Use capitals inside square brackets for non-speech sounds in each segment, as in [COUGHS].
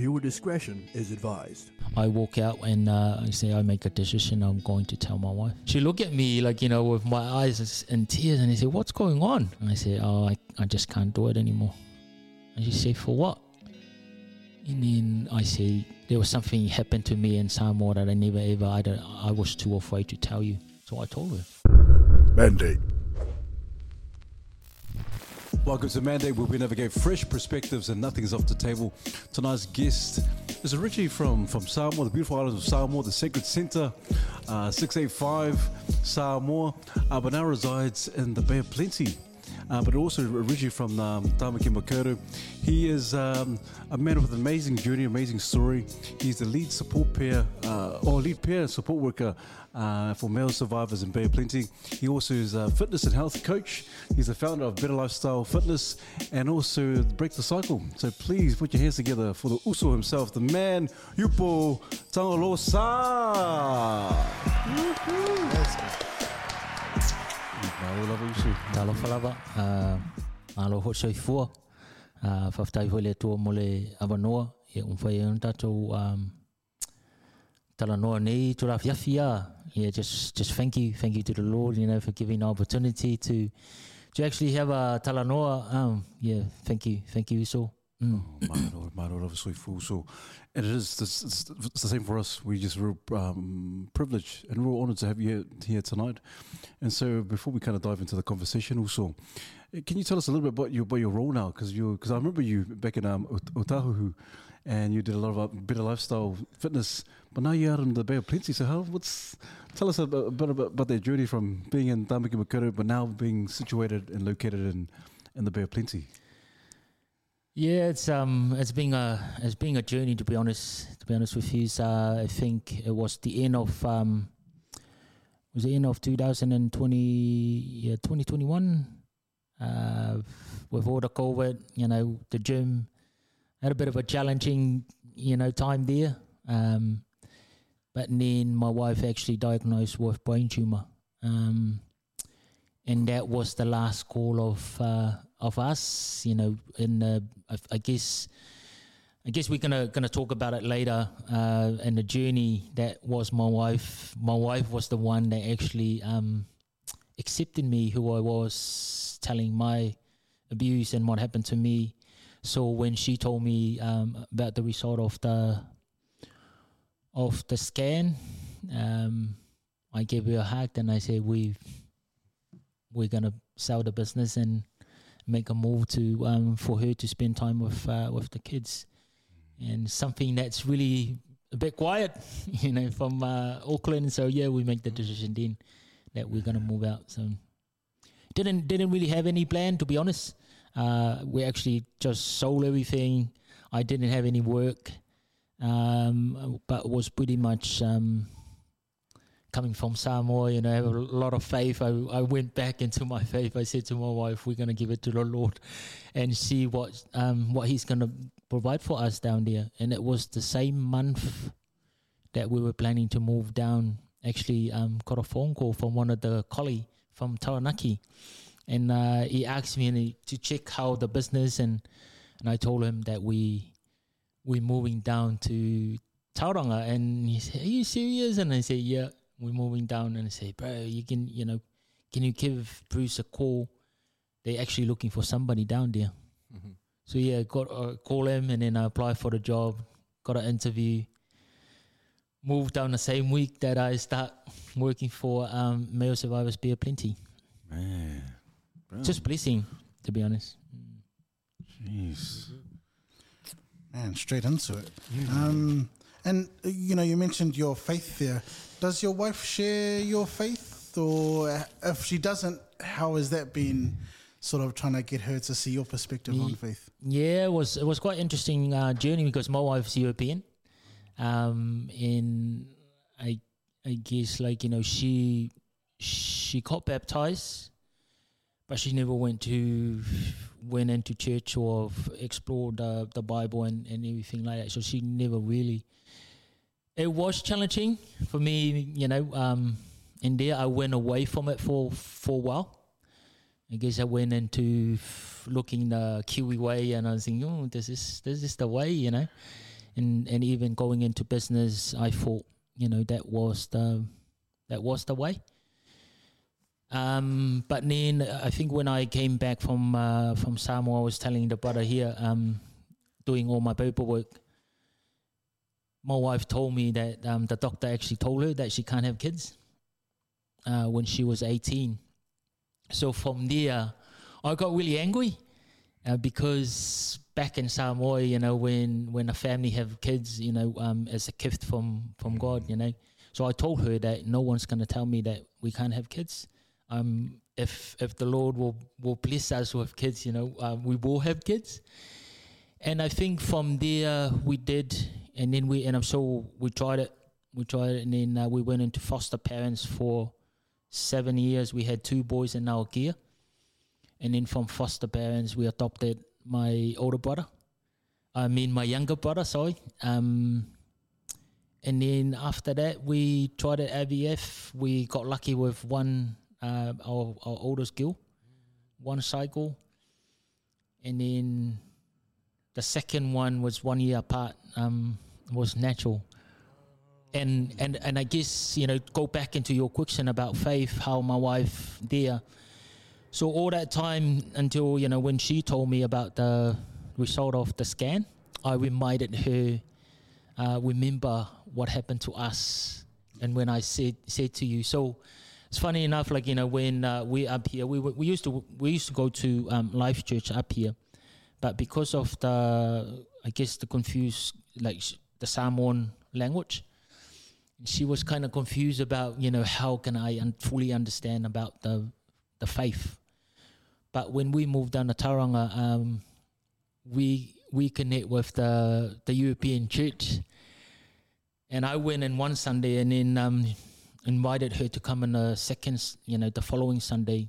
Viewer discretion is advised. I walk out and uh, I say, I make a decision. I'm going to tell my wife. She looked at me like, you know, with my eyes in tears and I said, What's going on? And I said, Oh, I, I just can't do it anymore. And she said, For what? And then I say, There was something happened to me in Samoa that I never ever, I, don't, I was too afraid to tell you. So I told her. Mandate. Welcome to Mandate, where we navigate fresh perspectives and nothing's off the table. Tonight's guest is originally from, from Samoa, the beautiful island of Samoa, the Sacred Center, uh, 685 Samoa, uh, but now resides in the Bay of Plenty. Uh, but also originally from um, Tamaki Makaurau. He is um, a man with an amazing journey, amazing story. He's the lead support pair, uh, or lead peer support worker uh, for male survivors in Bay of Plenty. He also is a fitness and health coach. He's the founder of Better Lifestyle Fitness and also Break the Cycle. So please put your hands together for the Uso himself, the man, Uipo Tagaloasa. Talo falava, uh, alo ho sei fua, uh, whaftai hoi le tua mo le awanoa, e umwhai e un tātou um, tala noa nei tu la fiafia. Yeah, just just thank you, thank you to the Lord, you know, for giving the opportunity to to actually have a tala noa. Um, yeah, thank you, thank you, so. Mm. Oh, Maro, Maro, obviously full. So, and it is it's, it's, the same for us. We just real um, privileged and real honoured to have you here, here tonight. And so, before we kind of dive into the conversation, also, eh, can you tell us a little bit about your about your role now? Because you because I remember you back in um, Otahuhu, and you did a lot of uh, better lifestyle fitness. But now you're out in the Bay of Plenty. So, how what's tell us a, bit- a bit about, about that journey from being in Tamaki Makaurau, but now being situated and located in in the Bay of Plenty. Yeah, it's um, it's been a it's been a journey to be honest. To be honest with you, I think it was the end of um, was the end of 2020, yeah, 2021. Uh, with all the COVID, you know, the gym had a bit of a challenging, you know, time there. Um, but then my wife actually diagnosed with brain tumor. Um, and that was the last call of uh, of us. You know, in the, I, I guess, I guess we're gonna gonna talk about it later. Uh, and the journey that was my wife. My wife was the one that actually um, accepted me, who I was, telling my abuse and what happened to me. So when she told me um, about the result of the of the scan, um, I gave her a hug and I said, "We we're gonna sell the business and make a move to um, for her to spend time with uh, with the kids, and something that's really a bit quiet, [LAUGHS] you know, from uh, Auckland. So yeah, we make the decision then that we're gonna move out. So didn't didn't really have any plan to be honest. Uh, we actually just sold everything. I didn't have any work, um, but was pretty much. Um, coming from Samoa, you know, I have a lot of faith. I, I went back into my faith. I said to my wife, we're going to give it to the Lord and see what um, what He's going to provide for us down there. And it was the same month that we were planning to move down. Actually, um, got a phone call from one of the colleagues from Taranaki. And uh, he asked me to check how the business and and I told him that we we're moving down to Tauranga and he said, Are you serious? And I said, Yeah we're moving down and I say, bro, you can, you know, can you give Bruce a call? They're actually looking for somebody down there. Mm-hmm. So yeah, got uh, call him and then I applied for the job, got an interview, moved down the same week that I start working for um, Male Survivors Bay of Plenty. Man, bro. Just blessing, to be honest. jeez. Man, straight into it. Um, and uh, you know, you mentioned your faith there. Does your wife share your faith, or uh, if she doesn't, how has that been? Sort of trying to get her to see your perspective on faith. Yeah, it was it was quite interesting uh, journey because my wife's European, um, and I I guess like you know she she got baptized, but she never went to went into church or explored the the Bible and, and everything like that. So she never really. It was challenging for me, you know. Um, in there, I went away from it for for a while. I guess I went into looking the Kiwi way, and I was thinking, oh, this is this is the way, you know. and and even going into business, I thought you know that was the that was the way. Um, but then I think when I came back from uh, from Samoa, I was telling the brother here, um, doing all my paperwork. My wife told me that um, the doctor actually told her that she can't have kids uh, when she was 18. So from there, I got really angry uh, because back in Samoa, you know, when when a family have kids, you know, um, as a gift from from God, you know. So I told her that no one's going to tell me that we can't have kids. Um, if if the Lord will will bless us with kids, you know, um, we will have kids. And I think from there we did, and then we and I'm sure we tried it, we tried it, and then uh, we went into foster parents for seven years. We had two boys in our gear, and then from foster parents we adopted my older brother. I mean my younger brother, sorry. Um, and then after that we tried at IVF. We got lucky with one uh, our our oldest girl, one cycle, and then the second one was one year apart. Um, was natural, and and and I guess you know go back into your question about faith. How my wife there. So all that time until you know when she told me about the result of the scan, I reminded her. Uh, remember what happened to us, and when I said said to you, so it's funny enough, like you know, when uh, we up here, we we used to we used to go to um, Life Church up here, but because of the I guess the confused like the Samoan language, she was kind of confused about you know how can I un- fully understand about the the faith. But when we moved down to Tauranga, um, we we connect with the the European church, and I went in one Sunday, and then um, invited her to come in the second, you know, the following Sunday,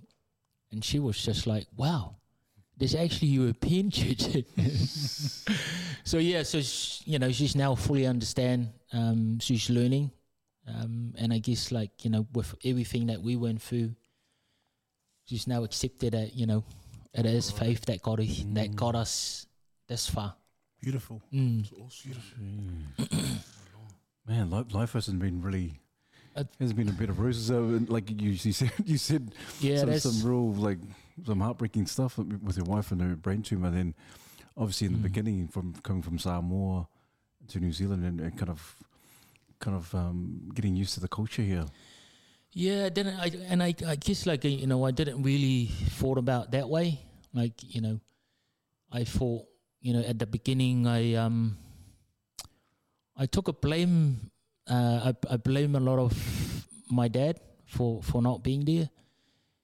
and she was just like, "Wow, there's actually European [LAUGHS] church." [LAUGHS] so yeah, so sh you know, she's now fully understand. Um, she's learning, um, and I guess like you know, with everything that we went through, she's now accepted that you know, it is faith that got us, that got us this far. Beautiful. Mm. [CLEARS THROAT] Man, life, life hasn't been really. Uh, hasn't been a bit of roses. Like you, you said, [LAUGHS] you said Yeah, some, that's some real like some heartbreaking stuff with your wife and her brain tumor. and Then, obviously, in the Mm. beginning, from coming from Samoa to New Zealand and, and kind of, kind of um, getting used to the culture here. Yeah, then I and I, I guess like you know I didn't really thought about that way. Like you know, I thought you know at the beginning I um I took a blame. Uh, I I blame a lot of my dad for for not being there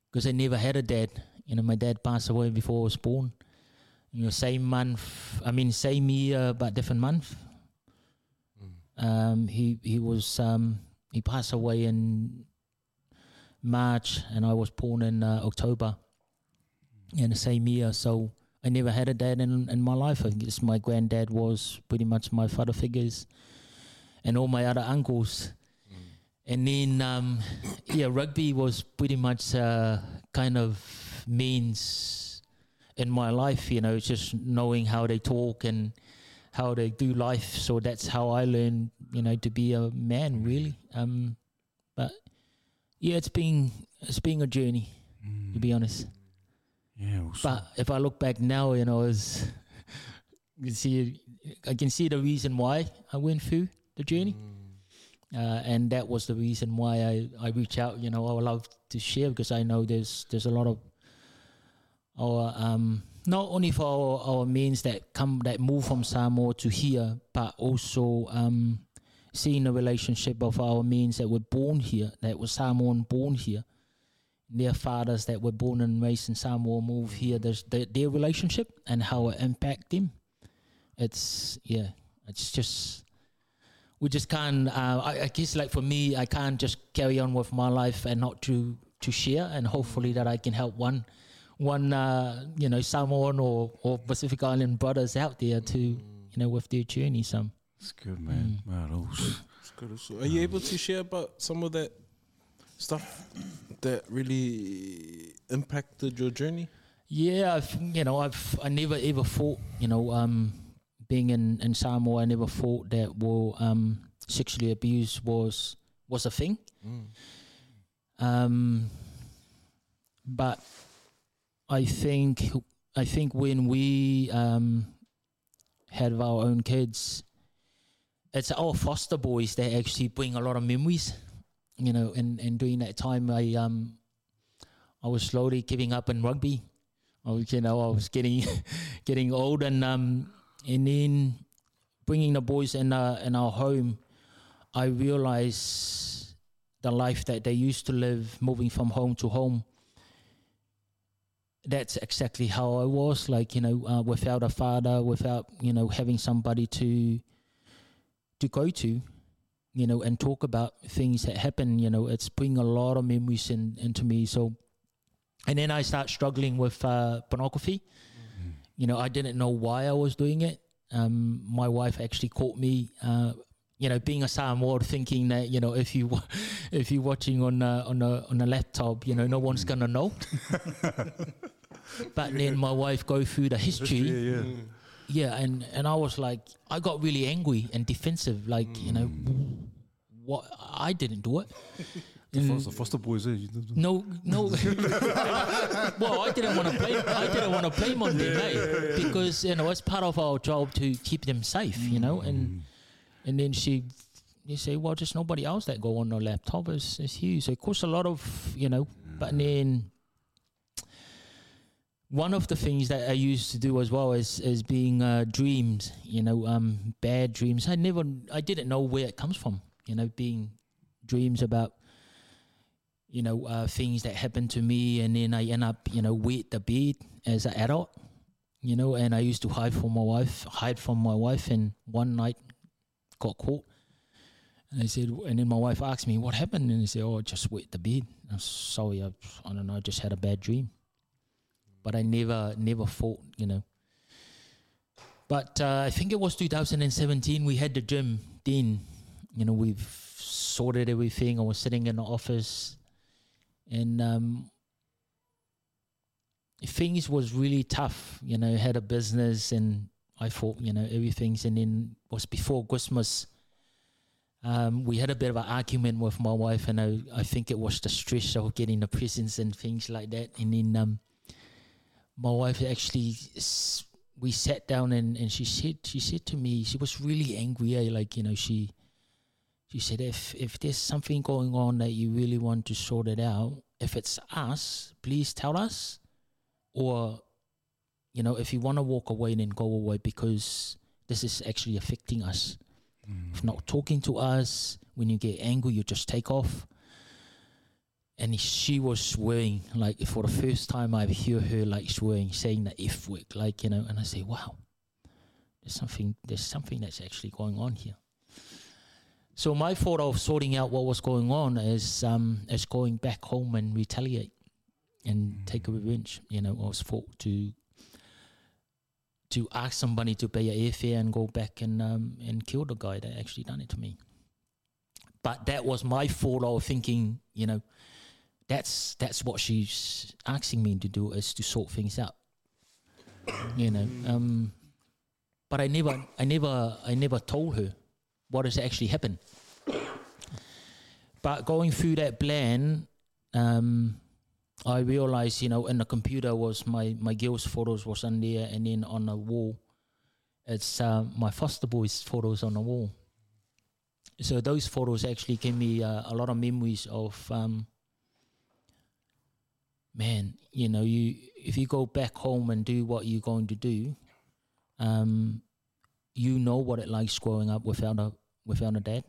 because I never had a dad. You know, my dad passed away before I was born. You know, same month. I mean, same year but different month. Um, he he was um he passed away in March, and I was born in uh, October in the same year. So I never had a dad in, in my life. I guess my granddad was pretty much my father figures, and all my other uncles. And then, um, [COUGHS] yeah, rugby was pretty much uh, kind of means in my life. You know, just knowing how they talk and how they do life. So that's how I learned, you know, to be a man. Really. Um, but yeah, it's been it's been a journey to be honest. Yeah, well, so- But if I look back now, you know, it's, [LAUGHS] you can see I can see the reason why I went through the journey, uh, and that was the reason why I I reach out. You know, I would love to share because I know there's there's a lot of our um not only for our, our means that come that move from Samoa to here, but also um seeing the relationship of our means that were born here, that were Samoan born here their fathers that were born and raised in Samoa move here, there's their, their relationship and how it impact them. It's yeah, it's just we just can't. Uh, I, I guess like for me, I can't just carry on with my life and not to to share, and hopefully that I can help one one uh, you know Samoan or or Pacific Island brothers out there to you know with their journey. Some it's good, man. Man, also. It's good also. Are you able to share about some of that stuff that really impacted your journey? Yeah, I've you know I've I never ever thought you know um being in, in Samoa, I never thought that well, um, sexually abuse was was a thing. Um, but I think I think when we um, had our own kids, it's our foster boys that actually bring a lot of memories. You know, and, and during that time, I um, I was slowly giving up in rugby. I was, you know, I was getting [LAUGHS] getting old, and um, and then bringing the boys in uh, in our home, I realized the life that they used to live, moving from home to home. That's exactly how I was, like you know, uh, without a father, without you know having somebody to to go to, you know, and talk about things that happen. You know, it's bringing a lot of memories in, into me. So, and then I start struggling with uh, pornography. You know, I didn't know why I was doing it. Um, my wife actually caught me. Uh, you know, being a Samoan, thinking that you know if you [LAUGHS] if you're watching on a, on a on a laptop, you know, no one's gonna know. [LAUGHS] but then my wife go through the history, Yeah, yeah. yeah, and and I was like, I got really angry and defensive, like you know, what I didn't do it. [LAUGHS] The And foster, foster boys, eh? You did- no, no. [LAUGHS] well, I didn't want to blame. I didn't want to blame on them, eh? Because you know it's part of our job to keep them safe, you know. And and then she, you say, well, just nobody else that go on the laptop is is huge. So it costs a lot of, you know. But then one of the things that I used to do as well is is being uh, dreams, you know, um, bad dreams. I never, I didn't know where it comes from, you know, being dreams about you know, uh, things that happened to me, and then I end up, you know, with the bed as an adult, you know, and I used to hide from my wife, hide from my wife, and one night got caught. And I said, and then my wife asked me, what happened? And I said, oh, just wet the bed. I'm sorry, I, I don't know, I just had a bad dream. But I never, never thought, you know. But uh, I think it was 2017, we had the gym then, you know, we've sorted everything. I was sitting in the office and um, things was really tough. You know, had a business, and I thought, you know, everything's. And then was before Christmas. Um, we had a bit of an argument with my wife, and I, I think it was the stress of getting the presents and things like that. And then um, my wife actually, we sat down and, and she said she said to me, she was really angry. eh, Like you know, she she said, if if there's something going on that you really want to sort it out, if it's us, please tell us. Or, you know, if you want to walk away, then go away because this is actually affecting us. If not talking to us, when you get angry, you just take off. And she was swearing, like for the first time I hear her like swearing, saying the F word, like, you know, and I say, wow, there's something, there's something that's actually going on here. So my thought of sorting out what was going on is um, is going back home and retaliate and take a revenge. You know, I was thought to to ask somebody to pay a airfare and go back and um, and kill the guy that actually done it to me. But that was my thought of thinking, you know, that's that's what she's asking me to do is to sort things out. You know, um, but I never, I never, I never told her what has actually happened. But going through that plan, um, I realized, you know, in the computer was my my girl's photos was on there, and then on the wall, it's uh, my foster boys' photos on the wall. So those photos actually gave me uh, a lot of memories of, um, man, you know, you if you go back home and do what you're going to do, um, you know what it likes growing up without a without a dad.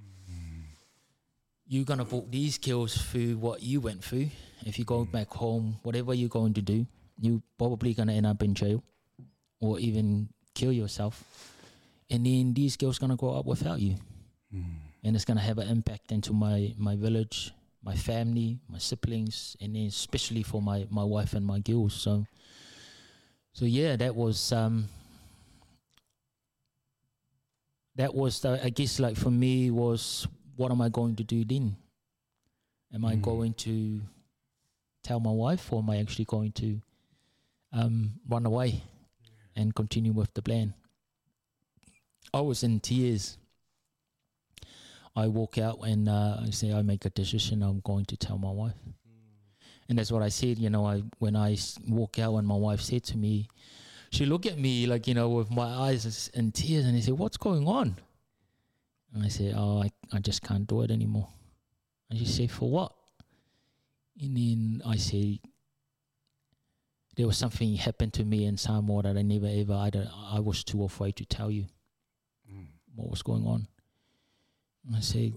Mm. You're gonna put these kills through what you went through. If you go mm. back home, whatever you're going to do, you're probably gonna end up in jail, or even kill yourself. And then these girls gonna grow up without you, mm. and it's gonna have an impact into my my village, my family, my siblings, and then especially for my my wife and my girls. So, so yeah, that was um, that was the, I guess like for me was what am I going to do then? Am I going to tell my wife or am I actually going to um, run away and continue with the plan? I was in tears. I walk out and uh, I say I make a decision. I'm going to tell my wife, and that's what I said. You know, I when I walk out and my wife said to me, she looked at me like you know with my eyes in tears, and I said, "What's going on?" And I said, "Oh, I, I just can't do it anymore." And she said, "For what?" And then I said, "There was something happened to me in Samoa that I never ever I don't, I was too afraid to tell you what was going on." I said,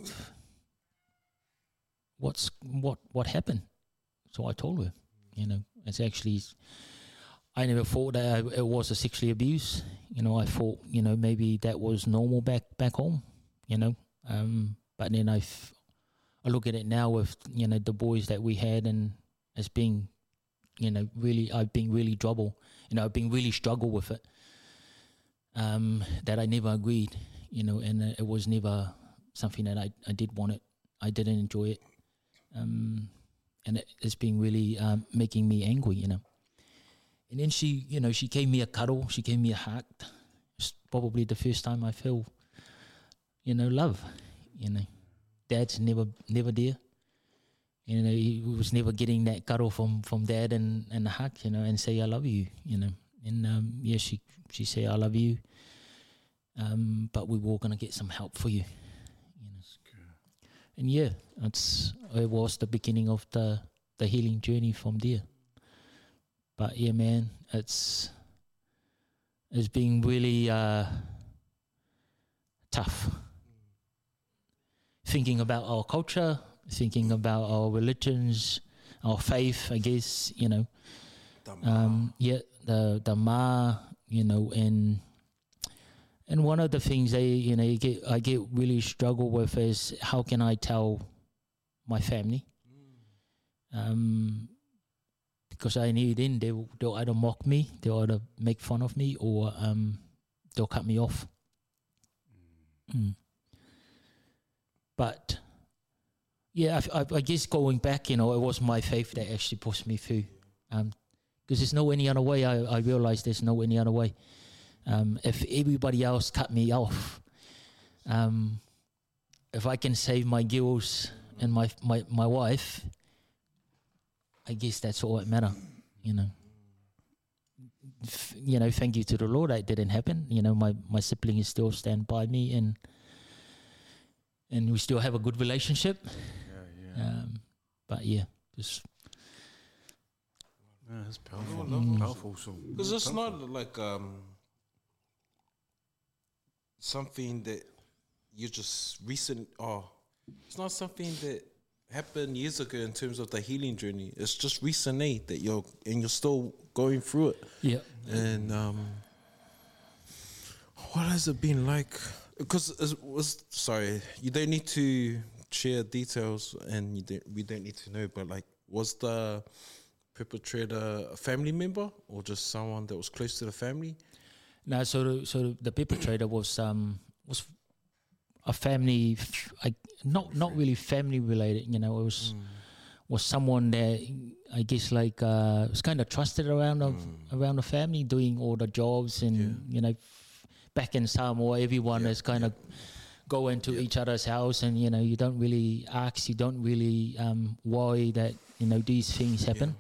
"What's what what happened?" So I told her, you know, it's actually I never thought that it was a sexually abuse. You know, I thought, you know, maybe that was normal back back home. You know, um, but then I, f- I look at it now with you know the boys that we had and as being, you know, really I've been really trouble. You know, I've been really struggle with it. Um, that I never agreed. You know, and it was never something that I I did want it. I didn't enjoy it. Um, and it, it's been really um, making me angry. You know. And then she, you know, she gave me a cuddle. She gave me a hug. It's probably the first time I feel, you know, love. You know, dad's never, never there. You know, he was never getting that cuddle from from dad and and a hug. You know, and say I love you. You know, and um, yeah, she she say I love you. Um, but we were gonna get some help for you. And yeah, it's it was the beginning of the the healing journey from there but yeah, man, it's it's been really uh, tough. Thinking about our culture, thinking about our religions, our faith, I guess you know. Um, yeah, the the ma, you know, and and one of the things they, you know, you get I get really struggle with is how can I tell my family. Um, because I knew then they they'll either mock me, they'll either make fun of me, or um, they'll cut me off. Mm. But yeah, I, I, I guess going back, you know, it was my faith that actually pushed me through. Because there's no any other way. I, I realized there's no any other way. Um, if everybody else cut me off, um, if I can save my girls and my my my wife, I guess that's all that matter, you know. F- you know, thank you to the Lord that didn't happen. You know, my my siblings still stand by me, and and we still have a good relationship. Um, but yeah, just Yeah, that's powerful. Mm. Powerful. So Because it's not like um something that you just recent. Oh, it's not something that happened years ago in terms of the healing journey. It's just recently that you're and you're still going through it. yeah, And um, what has it been like? Because it was sorry, you don't need to share details, and you don't, we don't need to know. But like, was the perpetrator a family member or just someone that was close to the family? No, so the, so the perpetrator was um was a family, I, not not really family related. You know, it was was someone that I guess like uh, was kind of trusted around of, around the family, doing all the jobs and you know, back in Samoa, everyone is kind of go into each other's house, and you know, you don't really ask, you don't really um, worry that you know these things happen.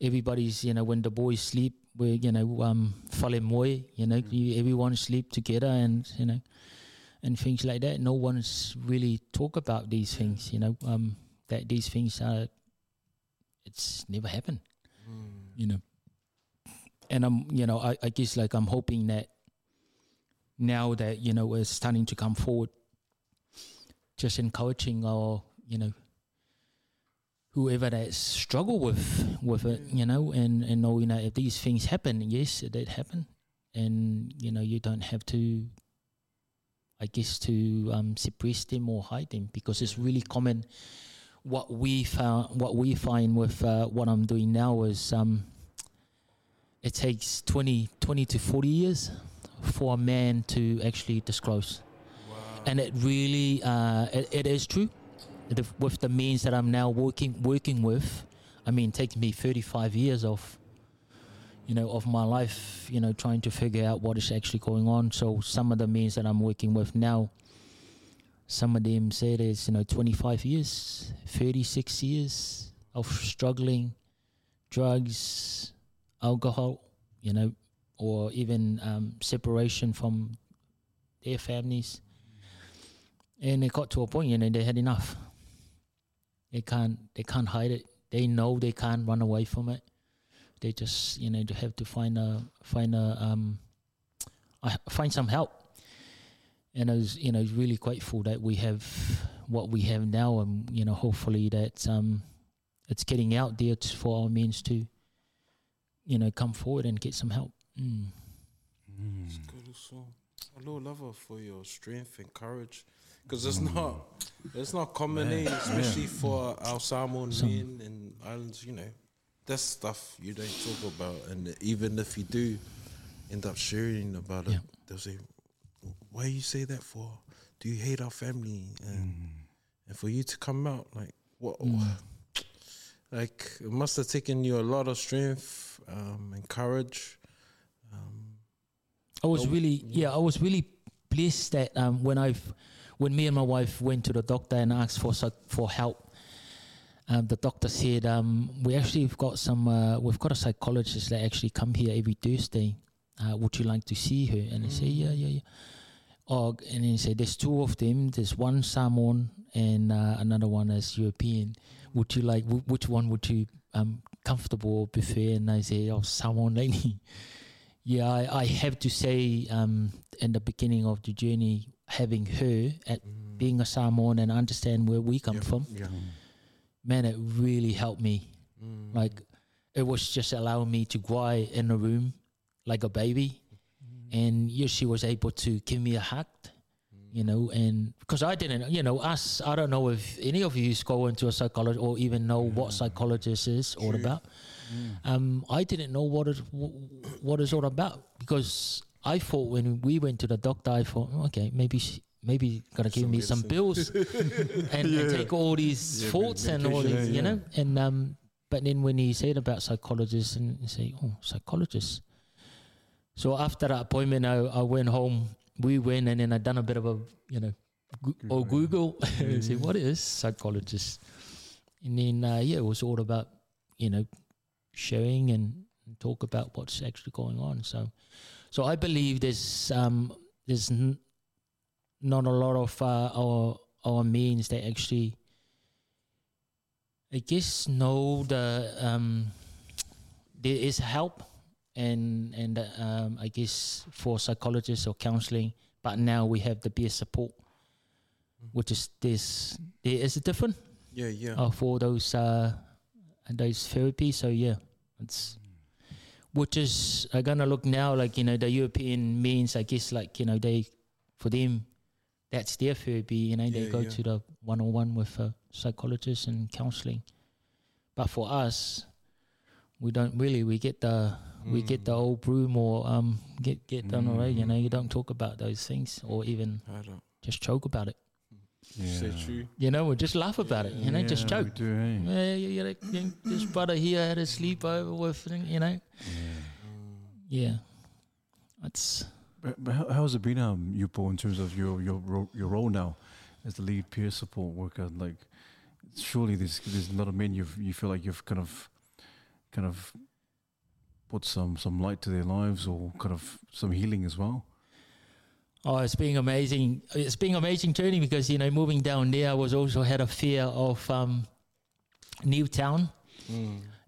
Everybody's you know when the boys sleep, we you know um fale moe, you know, you, everyone sleep together, and you know and things like that. No one's really talk about these things, you know, um, that these things are, it's never happened, you know. And I'm, you know, I, I guess like I'm hoping that now that, you know, we're starting to come forward, just encouraging our, you know, whoever that struggle with with it, you know, and, and knowing that if these things happen, yes, it did happen. And, you know, you don't have to I guess to um, suppress them or hide them because it's really common. What we found, what we find with uh, what I'm doing now is um, it takes 20, 20 to 40 years for a man to actually disclose. And it really, uh, it, it is true. The, with the means that I'm now working working with, I mean, takes me 35 years of, you know, of my life, you know, trying to figure out what is actually going on. So some of the means that I'm working with now, some of them said it's, you know, 25 years, 36 years of struggling, drugs, alcohol, you know, or even um, separation from their families. And it got to a point, you know, they had enough. They can't, they can't hide it. They know they can't run away from it they just you know they have to find a find a um find some help and I was you know really grateful that we have what we have now and you know hopefully that um it's getting out there to, for our men to you know come forward and get some help mm. It's good also. A Lord love her for your strength and courage. Because it's not it's not common, eh, especially for our Samoan men and islands, you know. That's stuff you don't talk about. And even if you do end up sharing about it, they'll say, Why you say that for? Do you hate our family? And, and for you to come out, like, what? Like, it must have taken you a lot of strength um, and courage. Um, I was really, yeah, I was really blessed that um, when I, when me and my wife went to the doctor and asked for for help, um, the doctor said um, we actually have got some, uh, we've got a psychologist that actually come here every Thursday. Uh, would you like to see her? And I say, yeah, yeah, yeah. Oh, and then he said, there's two of them. There's one Samoan and uh, another one is European. Would you like, wh- which one would you um, comfortable or prefer? And I say, oh, Samoan lady. [LAUGHS] Yeah, I, I have to say, um, in the beginning of the journey, having her at mm. being a Samoan and understand where we come Yeah. from, yeah. man, it really helped me. Mm. Like, it was just allowing me to cry in a room like a baby, mm. and yeah, she was able to give me a hug, you know, and because I didn't, you know, us, I don't know if any of you go into a psychologist or even know what psychologist is all about. Um, I didn't know what it wh- what it's all about because I thought when we went to the doctor, I thought, "Oh, okay, maybe she, maybe gonna give me some pills [LAUGHS] and, and take all these thoughts and all these, yeah, you know, and um, but then when he said about psychologists and he say, oh, psychologists. So after that appointment, I, I went home. We went and then I done a bit of a, you know, Goo- or Google. [LAUGHS] and say, what is psychologist? And then uh, yeah, it was all about, you know, sharing and, and talk about what's actually going on. So, so I believe there's um there's n- not a lot of uh, our our means that actually, I guess, know the um there is help and and um, I guess for psychologists or counselling, but now we have the peer support, which is this there is a different Yeah, yeah. uh, for those uh, and those therapies. So yeah, it's which is I'm gonna look now like you know the European means I guess like you know they for them that's their therapy. You know they Yeah, go yeah. to the one on one with a psychologist and counselling, but for us. We don't really. We get the we get the hmm. old broom or um get get done already. You hmm. know, you don't talk about those things or even I don't just joke about it. Say true. You know, we just laugh about it. You know, just Yeah, we joke. do, eh? Yeah, you, you, you, this brother here had a sleepover with, you know. Yeah, it's But, but how, how's it been, um, Uipo, in terms of your your your role now as the lead peer support worker? Like, surely there's there's a lot of men you you feel like you've kind of kind of put some some light to their lives or kind of some healing as well. Oh, it's been amazing. It's been amazing journey because you know moving down there, I was also had a fear of um, Newtown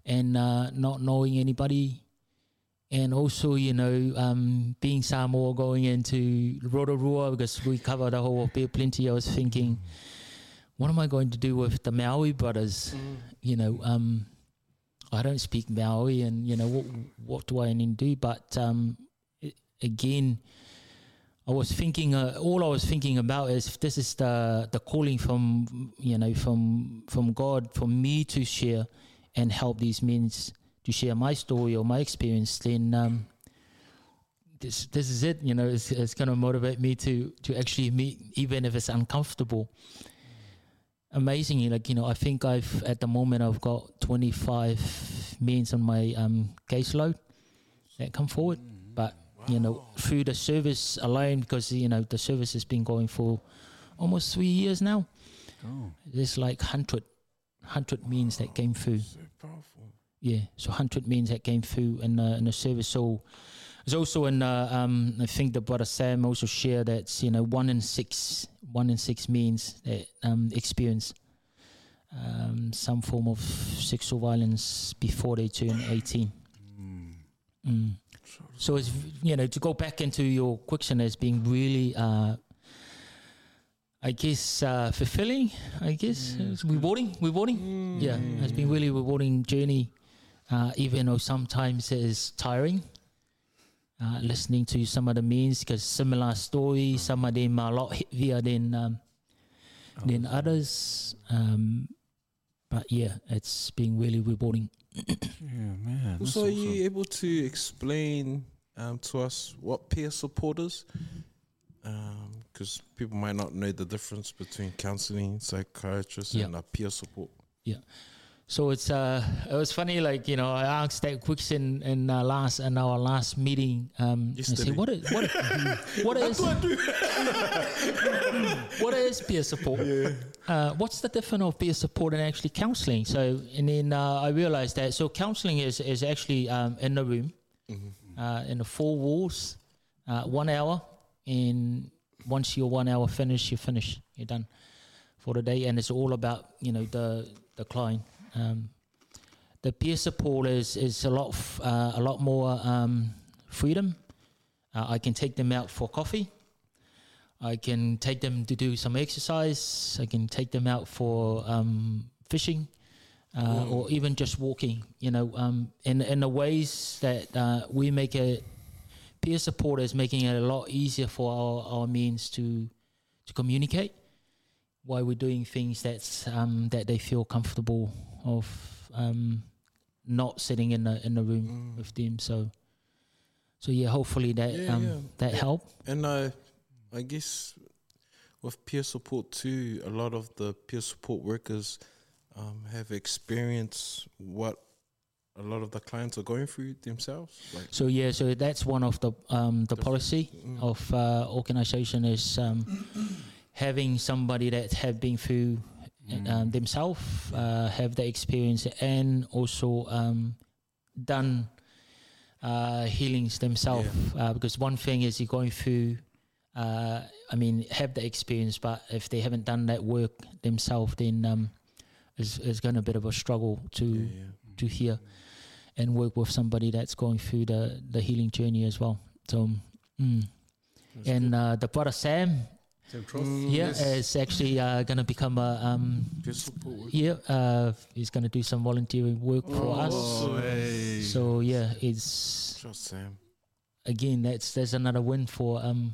and uh, not knowing anybody. And also, you know, um, being Samoa going into Rotorua because we covered the whole of Bay of Plenty, I was thinking, what am I going to do with the Maori brothers? You know, um, I don't speak Maori, and you know what what do I need to do? But um, i again, I was thinking. Uh, all I was thinking about is this is the the calling from you know from from God for me to share and help these men to share my story or my experience. Then um, this this is it. You know, it's, it's going to motivate me to to actually meet, even if it's uncomfortable amazingly, like you know, I think I've at the moment I've got 25 means on my um, caseload, that come forward. But you know, through the service alone, because you know the service has been going for almost three years now. Oh. There's like hundred, hundred means that came through. So powerful. Yeah, so hundred means that came through and the in the service. So there's also in uh, um I think the brother Sam also shared that you know one in six one in six means that um experience um some form of sexual violence before they turn eighteen. Mm. So it's you know to go back into your question as being really uh I guess uh, fulfilling. I guess it's rewarding. Rewarding. Yeah, it's been really rewarding journey. Uh, even though sometimes it is tiring. Uh, listening to some of the means because similar stories, some of them are a lot heavier than um, than others. Um, but yeah, it's been really rewarding. Yeah, man. So, Also, are you able to explain um, to us what peer support is? Because people might not know the difference between counseling, psychiatrists, Yeah. and a peer support. So it's uh it was funny like you know I asked that question in uh, last in our last meeting um I said what is what what is what is [LAUGHS] [LAUGHS] peer support? Uh, what's the difference of peer support and actually counseling? So and then uh, I realized that so counseling is is actually um, in the room uh, in the four walls uh, one hour and once you're one hour finished you're finished you're done for the day and it's all about you know the the client um, the peer support is is a lot f- uh, a lot more um, freedom. Uh, I can take them out for coffee. I can take them to do some exercise. I can take them out for um, fishing, uh, or even just walking. You know, um, in in the ways that uh, we make it. Peer support is making it a lot easier for our, our means to to communicate why we're doing things that's um, that they feel comfortable of um, not sitting in the in the room with them. So, so yeah, hopefully that Yeah, um, yeah. that Yeah. help. And uh, I guess with peer support too, a lot of the peer support workers um, have experienced what a lot of the clients are going through themselves. Like, So yeah, so that's one of the um, the policy Mm. of uh, organization is um, [CLEARS THROAT] having somebody that have been through um, themselves, uh, have the experience, and also um, done uh, healings themselves. Uh, because one thing is you're going through. Uh, I mean, have the experience, but if they haven't done that work themselves, then um, it's, it's going to be a bit of a struggle to yeah, yeah. to hear and work with somebody that's going through the the healing journey as well. So, mm. and uh, the brother Sam, Sam Troth? yeah, is actually uh, going to become a um, Peer support work. yeah, uh, he's going to do some volunteering work for us. Oh, hey. So yeah, it's Trust Sam. again that's there's another win for um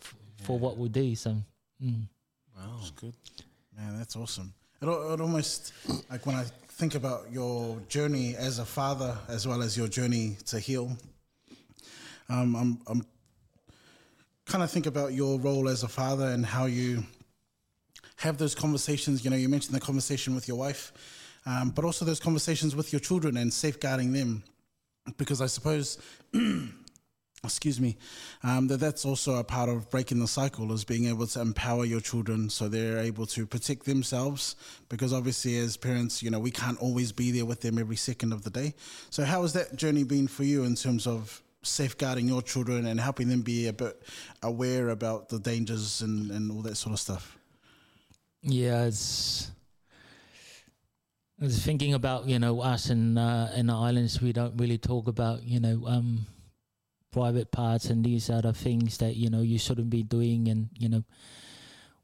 f- for what we do. So. Mm. Wow. That's good. Man, that's awesome. It, it almost like when I think about your journey as a father as well as your journey to heal. Um, I'm, I'm kind of think about your role as a father and how you have those conversations. You know, you mentioned the conversation with your wife, um, but also those conversations with your children and safeguarding them, because I suppose. [CLEARS THROAT] excuse me, um, that that's also a part of breaking the cycle is being able to empower your children so they're able to protect themselves. Because obviously, as parents, you know, we can't always be there with them every second of the day. So, how has that journey been for you in terms of safeguarding your children and helping them be a bit aware about the dangers and, and all that sort of stuff? Yeah, it's. I was thinking about you know us in uh, in the islands. We don't really talk about you know um, private parts and these other things that you know you shouldn't be doing, and you know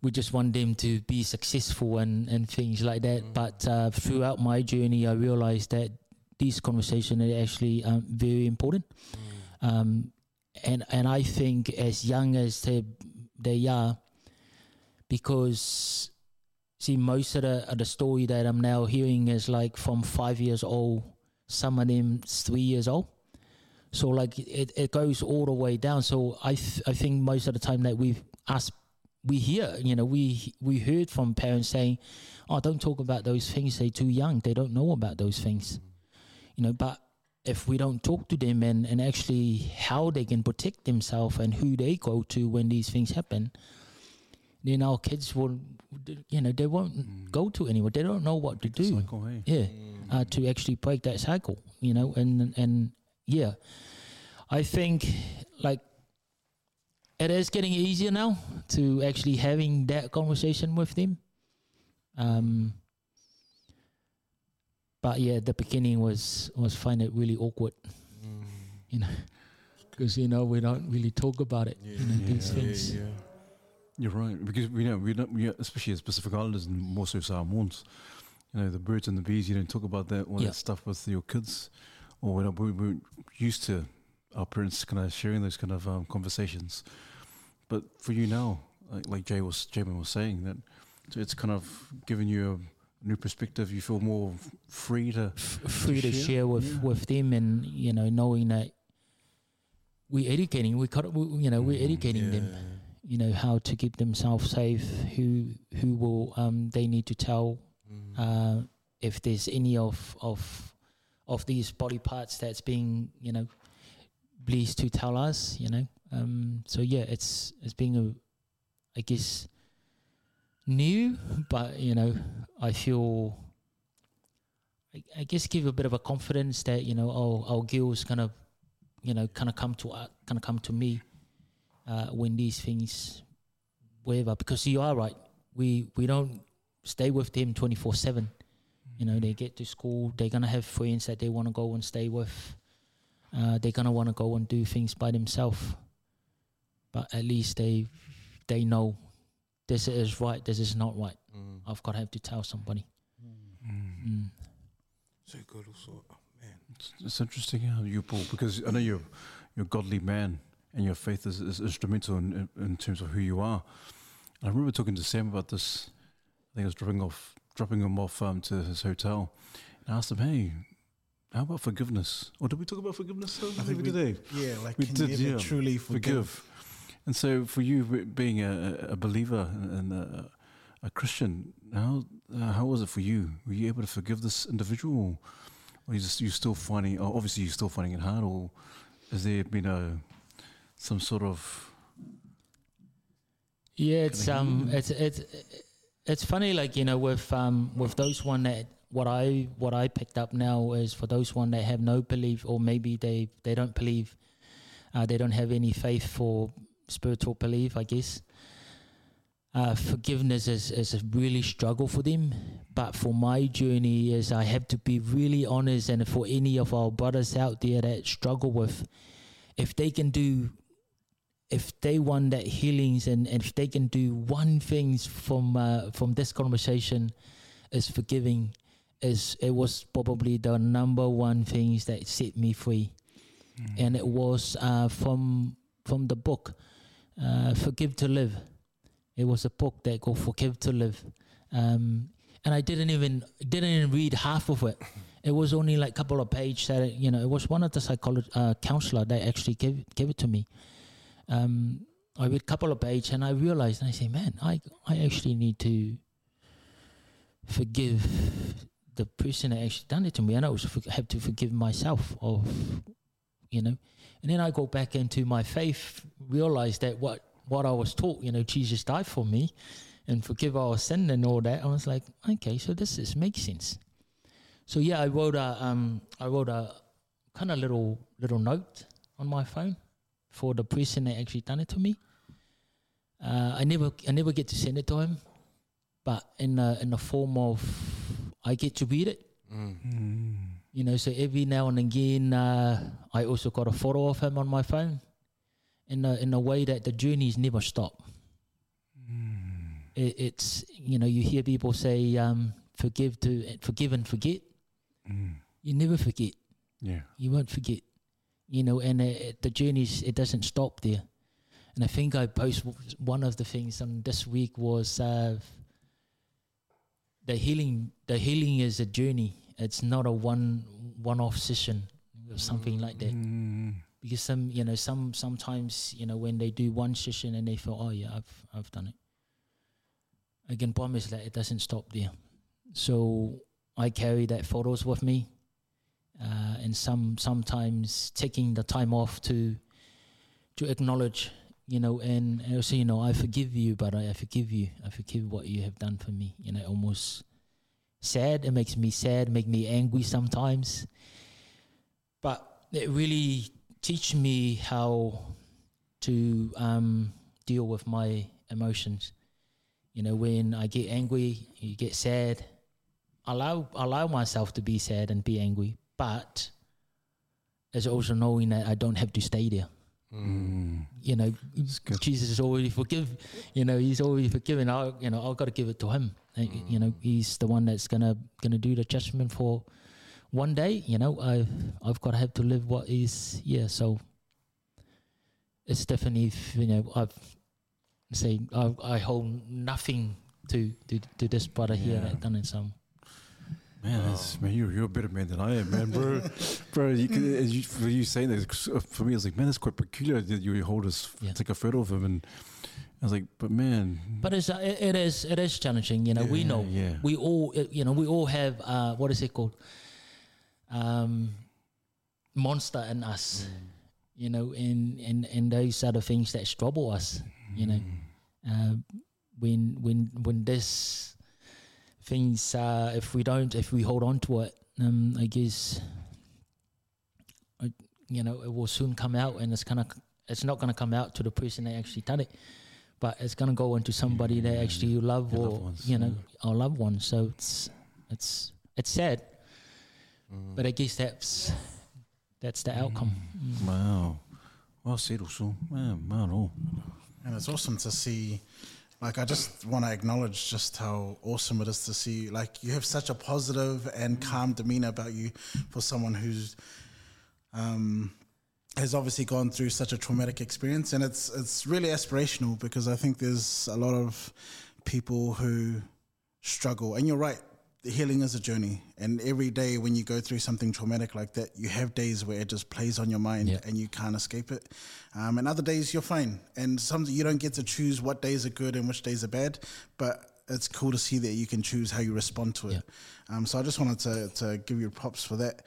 we just want them to be successful and and things like that. But uh, throughout my journey, I realized that these conversations are actually um, very important. Um, and and I think as young as they they are, because see most of the of the story that I'm now hearing is like from five years old, some of them three years old. So like it, it goes all the way down. So I th- I think most of the time that we us we hear you know we we heard from parents saying, oh don't talk about those things. They're too young. They don't know about those things. You know, but if we don't talk to them and, and actually how they can protect themselves and who they go to when these things happen, then our kids will, you know, they won't go to anyone. They don't know what to do. Cycle, hey? Yeah, uh, to actually break that cycle, you know, and and yeah, I think like it is getting easier now to actually having that conversation with them. Um, but yeah, the beginning was was find it really awkward, you know, because you know we don't really talk about it, you know, these Yeah. things. yeah. You're right because we know we don't, we, especially as Pacific Islanders and more so Samoans, you know, the birds and the bees. You don't talk about that all Yeah. that stuff with your kids, or we're, not, we we're used to our parents kind of sharing those kind of um, conversations. But for you now, like, like Jay was Jamin was saying, that so it's kind of giving you a new perspective. You feel more free to f- free to share, share with yeah. with them and you know knowing that we're educating we we, you know we're educating them you know how to keep themselves safe who who will um they need to tell uh if there's any of of of these body parts that's being you know pleased to tell us you know um so yeah it's it's being a i guess new but you know i feel I, guess give a bit of a confidence that you know oh our girls gonna you know kind of come to uh, kind of come to me uh, when these things whatever because you are right. We we don't stay with them 24 7 you know they get to school they're gonna have friends that they want to go and stay with. Uh, they're gonna want to go and do things by themselves. But at least they they know this is right this is not right Mm. i've got to have to tell somebody mm. So good also. Oh, man. It's, it's interesting how you, Paul, because I know you're you're a godly man and your faith is, is instrumental in, in, in terms of who you are. And I remember talking to Sam about this. I think I was dropping off dropping him off um, to his hotel, and I asked him, "Hey, how about forgiveness? Or did we talk about forgiveness? though? I think we did. Yeah, like We can did, you yeah. truly forgive? Forgive. And so, for you being a, a believer and a, a Christian, how uh, how was it for you? Were you able to forgive this individual, or you just you still finding? Obviously, you're still finding it hard, or has there been a some sort of Yeah, it's um, it's it's it's funny. Like you know, with um, with those one that what I what I picked up now is for those one that have no belief, or maybe they they don't believe, uh, they don't have any faith for spiritual belief. I guess. Uh, forgiveness is, is a really struggle for them, but for my journey is I have to be really honest, and for any of our brothers out there that struggle with, if they can do if they want that healings and, and if they can do one thing from uh, from this conversation is forgiving is it was probably the number one things that set me free and it was uh, from from the book uh, forgive to live it was a book that called forgive to live um, and I didn't even didn't even read half of it it was only like a couple of pages that you know it was one of the psychologist uh, counselor that actually gave gave it to me um, I read a couple of pages and I realized, and I say, man, I, I actually need to forgive the person that actually done it to me. And I also have to forgive myself of, you know. And then I go back into my faith, realize that what, what I was taught, you know, Jesus died for me and forgive our sin and all that. I was like, okay, so this is makes sense. So yeah, I wrote a, um, I wrote a kind of little, little note on my phone for the person that actually done it to me. Uh, I never I never get to send it to him, but in the in the form of I get to read it. You know, so every now and again, uh, I also got a photo of him on my phone, in a in a way that the journeys never stop. It, it's you know you hear people say um, forgive to forgive and forget. You never forget yeah? you won't forget, you know. And uh, the journeys it doesn't stop there. And I think I post one of the things on this week was uh, the healing. The healing is a journey. It's not a one one off session or something like that. Because some you know some sometimes you know when they do one session and they feel oh yeah I've I've done it. I can promise that it doesn't stop there. So I carry that photos with me uh, and some sometimes taking the time off to to acknowledge, you know, and, and also, you know, I forgive you, but I, I forgive you. I forgive what you have done for me. You know, almost sad. It makes me sad, make me angry sometimes. But it really teach me how to um, deal with my emotions. You know, when I get angry, you get sad. Allow allow myself to be sad and be angry, but it's also knowing that I don't have to stay there. Mm. You know. Jesus is already forgive. You know, He's already forgiven. I, you know, I've got to give it to Him. Uh, You know, He's the one that's gonna gonna do the judgment for one day. You know, I've I've got to have to live what is yeah. So it's definitely you know I've say I, I hold nothing to to, to this brother here Yeah. that done it some. Man, that's, man, you're, you're a better man than I am, man, bro. [LAUGHS] bro, you as you, for you saying that, uh, for me, it's like, man, that's quite peculiar that you hold us, Yeah. take a photo of him. And I was like, but man. But it's uh, it, it is it is challenging. You know, we know yeah. we all uh, you know we all have uh, what is it called um, monster in us. You know, and and and those are the things that trouble us. You know, uh, when when when this things uh, if we don't if we hold on to it, um, I guess. You know, it will soon come out, and it's gonna. It's not gonna come out to the person that actually done it but it's gonna go into somebody that actually you love or ones, you know yeah. our loved ones. So it's it's it's sad, but I guess that's that's the outcome. Mm. Wow. Well said, also. Man, man, oh. And it's awesome to see. Like, I just want to acknowledge just how awesome it is to see. You. Like, you have such a positive and calm demeanor about you for someone who's um, has obviously gone through such a traumatic experience, and it's it's really aspirational because I think there's a lot of people who struggle. And you're right, the healing is a journey, and every day when you go through something traumatic like that, you have days where it just plays on your mind Yeah. and you can't escape it. Um, and other days you're fine, and some you don't get to choose what days are good and which days are bad, but. It's cool to see that you can choose how you respond to it. Um, so I just wanted to, to give you props for that.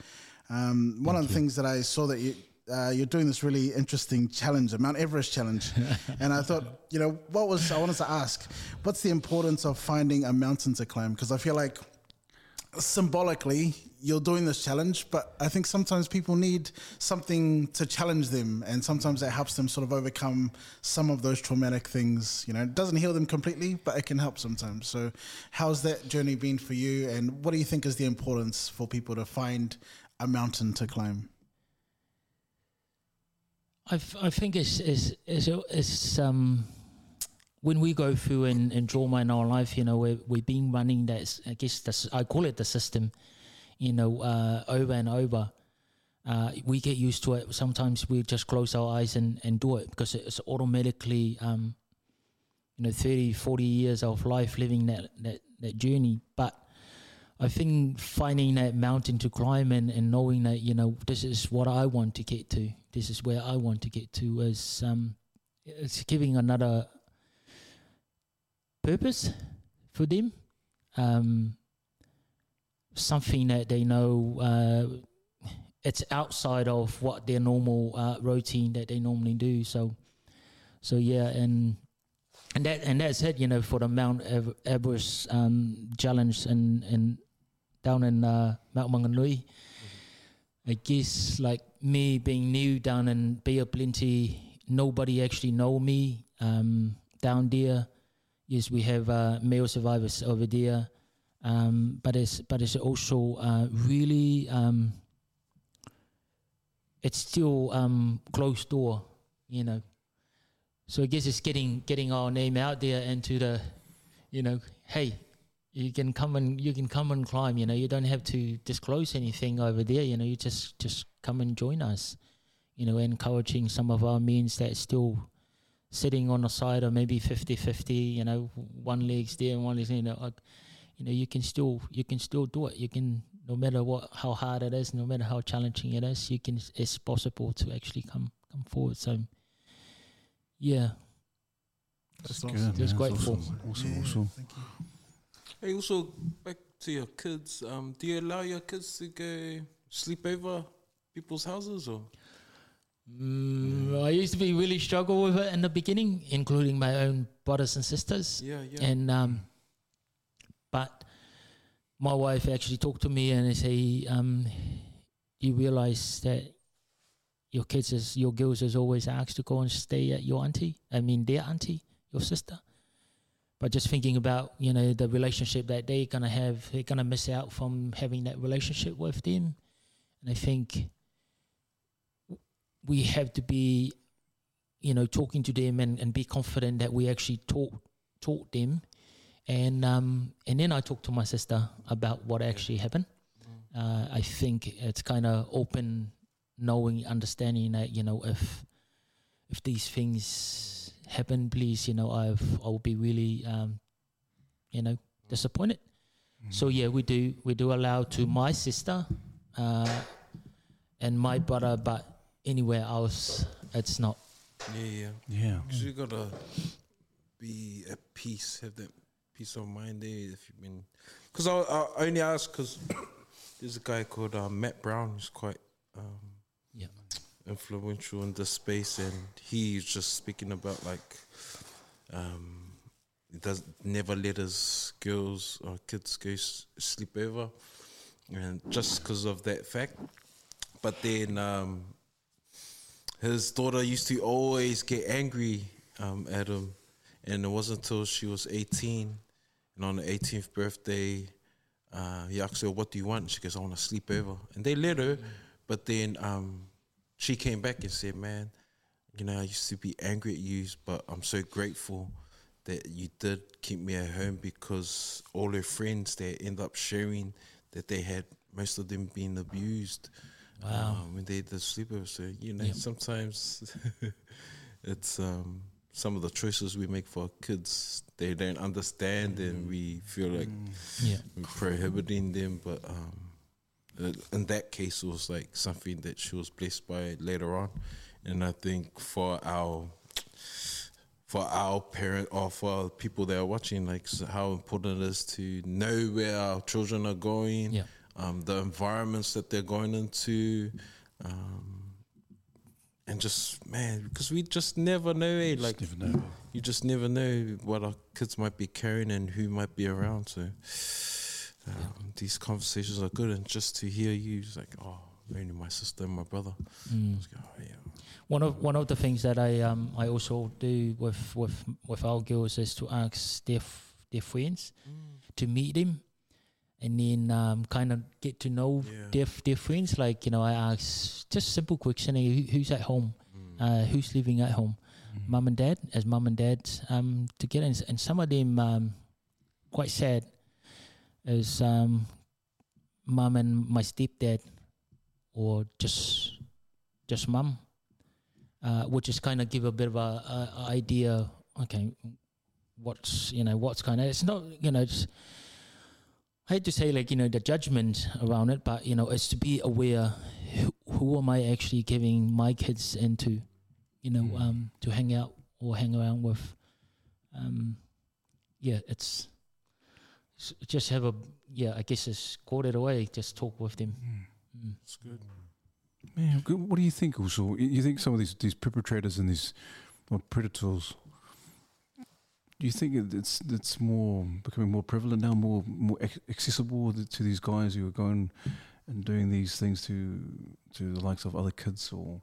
Um, one of the things that I saw that you uh, you're doing this really interesting challenge, the Mount Everest challenge, [LAUGHS] and I thought, you know, what was I wanted to ask, what's the importance of finding a mountain to climb? Because I feel like symbolically you're doing this challenge, but I think sometimes people need something to challenge them, and sometimes that helps them sort of overcome some of those traumatic things. You know, it doesn't heal them completely, but it can help sometimes. So, how's that journey been for you, and what do you think is the importance for people to find a mountain to climb? I, I think it's it's it's, it's um when we go through and, and trauma in our life, you know, we're, we've been running that, I guess, the, I call it the system, you know, uh, over and over. Uh, we get used to it. Sometimes we just close our eyes and, and do it because it's automatically, um, you know, 30, 40 years of life living that, that, that journey. But I think finding that mountain to climb and, and knowing that, you know, this is what I want to get to, this is where I want to get to, is um, it's giving another purpose for them. Um, something that they know uh, it's outside of what their normal uh, routine that they normally do. So, so yeah, and and that and that's it. You know, for the Mount Everest um, challenge and and down in uh, Mount Maunganui. I guess like me being new down in Bay Plenty, nobody actually know me um, down there. Yes, we have uh, male survivors over there, um, but it's but it's also uh, really um, it's still um, closed door, you know. So I guess it's getting getting our name out there and to the, you know, hey, you can come and you can come and climb. You know, you don't have to disclose anything over there. You know, you just just come and join us. You know, encouraging some of our means that still sitting on the side or maybe 50-50, You know, one leg's there and one leg's you know, like, you know, you can still you can still do it. You can no matter what how hard it is, no matter how challenging it is, you can it's possible to actually come come forward. So yeah, That's Good, awesome. man. Just That's grateful. Awesome, awesome. Yeah, awesome. Thank you. Hey, also back to your kids. Um, do you allow your kids to go sleep over people's houses or? Mm, I used to be really struggle with it in the beginning, including my own brothers and sisters. Yeah, yeah. And um, but my wife actually talked to me and I say, um, you realize that your kids is your girls is always asked to go and stay at your auntie. I mean their auntie, your sister. But just thinking about you know the relationship that they're gonna have, they're gonna miss out from having that relationship with them. And I think we have to be, you know, talking to them and, and be confident that we actually taught taught them. And um, and then I talked to my sister about what actually happened. Uh, I think it's kind of open, knowing, understanding that you know if if these things happen, please, you know, I've I'll be really, um, you know, disappointed. So yeah, we do we do allow to my sister, uh, and my brother, but anywhere else, it's not. Yeah, yeah. Yeah. Because you gotta be at peace, have that peace of mind there. If you've been, because I, I only ask because [COUGHS] there's a guy called uh, Matt Brown who's quite um, Yeah. influential in this space, and he's just speaking about like um, he does never let his girls or kids go s- sleep over, and just because of that fact. But then um, his daughter used to always get angry um, at him, and it wasn't until she was 18, and on the 18th birthday, uh, he asked her, "What do you want?" She goes, "I want to sleep over," and they let her. But then um, she came back and said, "Man, you know, I used to be angry at you, but I'm so grateful that you did keep me at home because all her friends they end up sharing that they had most of them being abused Wow. um, when they did sleepover. So you know, Yep. sometimes [LAUGHS] it's um, some of the choices we make for our kids they don't understand, and we feel like Yeah. we're prohibiting them. But um, in that case, it was like something that she was blessed by later on, and I think for our for our parent or for people that are watching, like how important it is to know where our children are going, Yeah. Um, the environments that they're going into, um, and just man, because we just never know, eh? like Never know. you just never know what our kids might be carrying and who might be around. So um, these conversations are good, and just to hear you, it's like, oh, only my sister and my brother. Mm. Like, oh, yeah. One of one of the things that I um I also do with with with our girls is to ask their f- their friends to meet them, and then um kind of get to know Yeah. their their friends. Like you know, I ask just simple question: who, who's at home, uh, who's living at home, mum and dad, as mum and dad um together, and, and some of them um quite sad as um mum and my stepdad, or just just mum uh, which is kind of give a bit of a, a, a idea. Okay, what's you know what's kind of it's not you know it's I hate to say like you know the judgment around it, but you know it's to be aware who, who am I actually giving my kids into, you know, um, to hang out or hang around with. Um, yeah, it's, it's just have a yeah. I guess it's call it away. Just talk with them. Mm. It's good. Man, what do you think? Also, you think some of these these perpetrators and these or predators? Do you think it- it's it's more becoming more prevalent now, more more accessible to these guys who are going and doing these things to to the likes of other kids or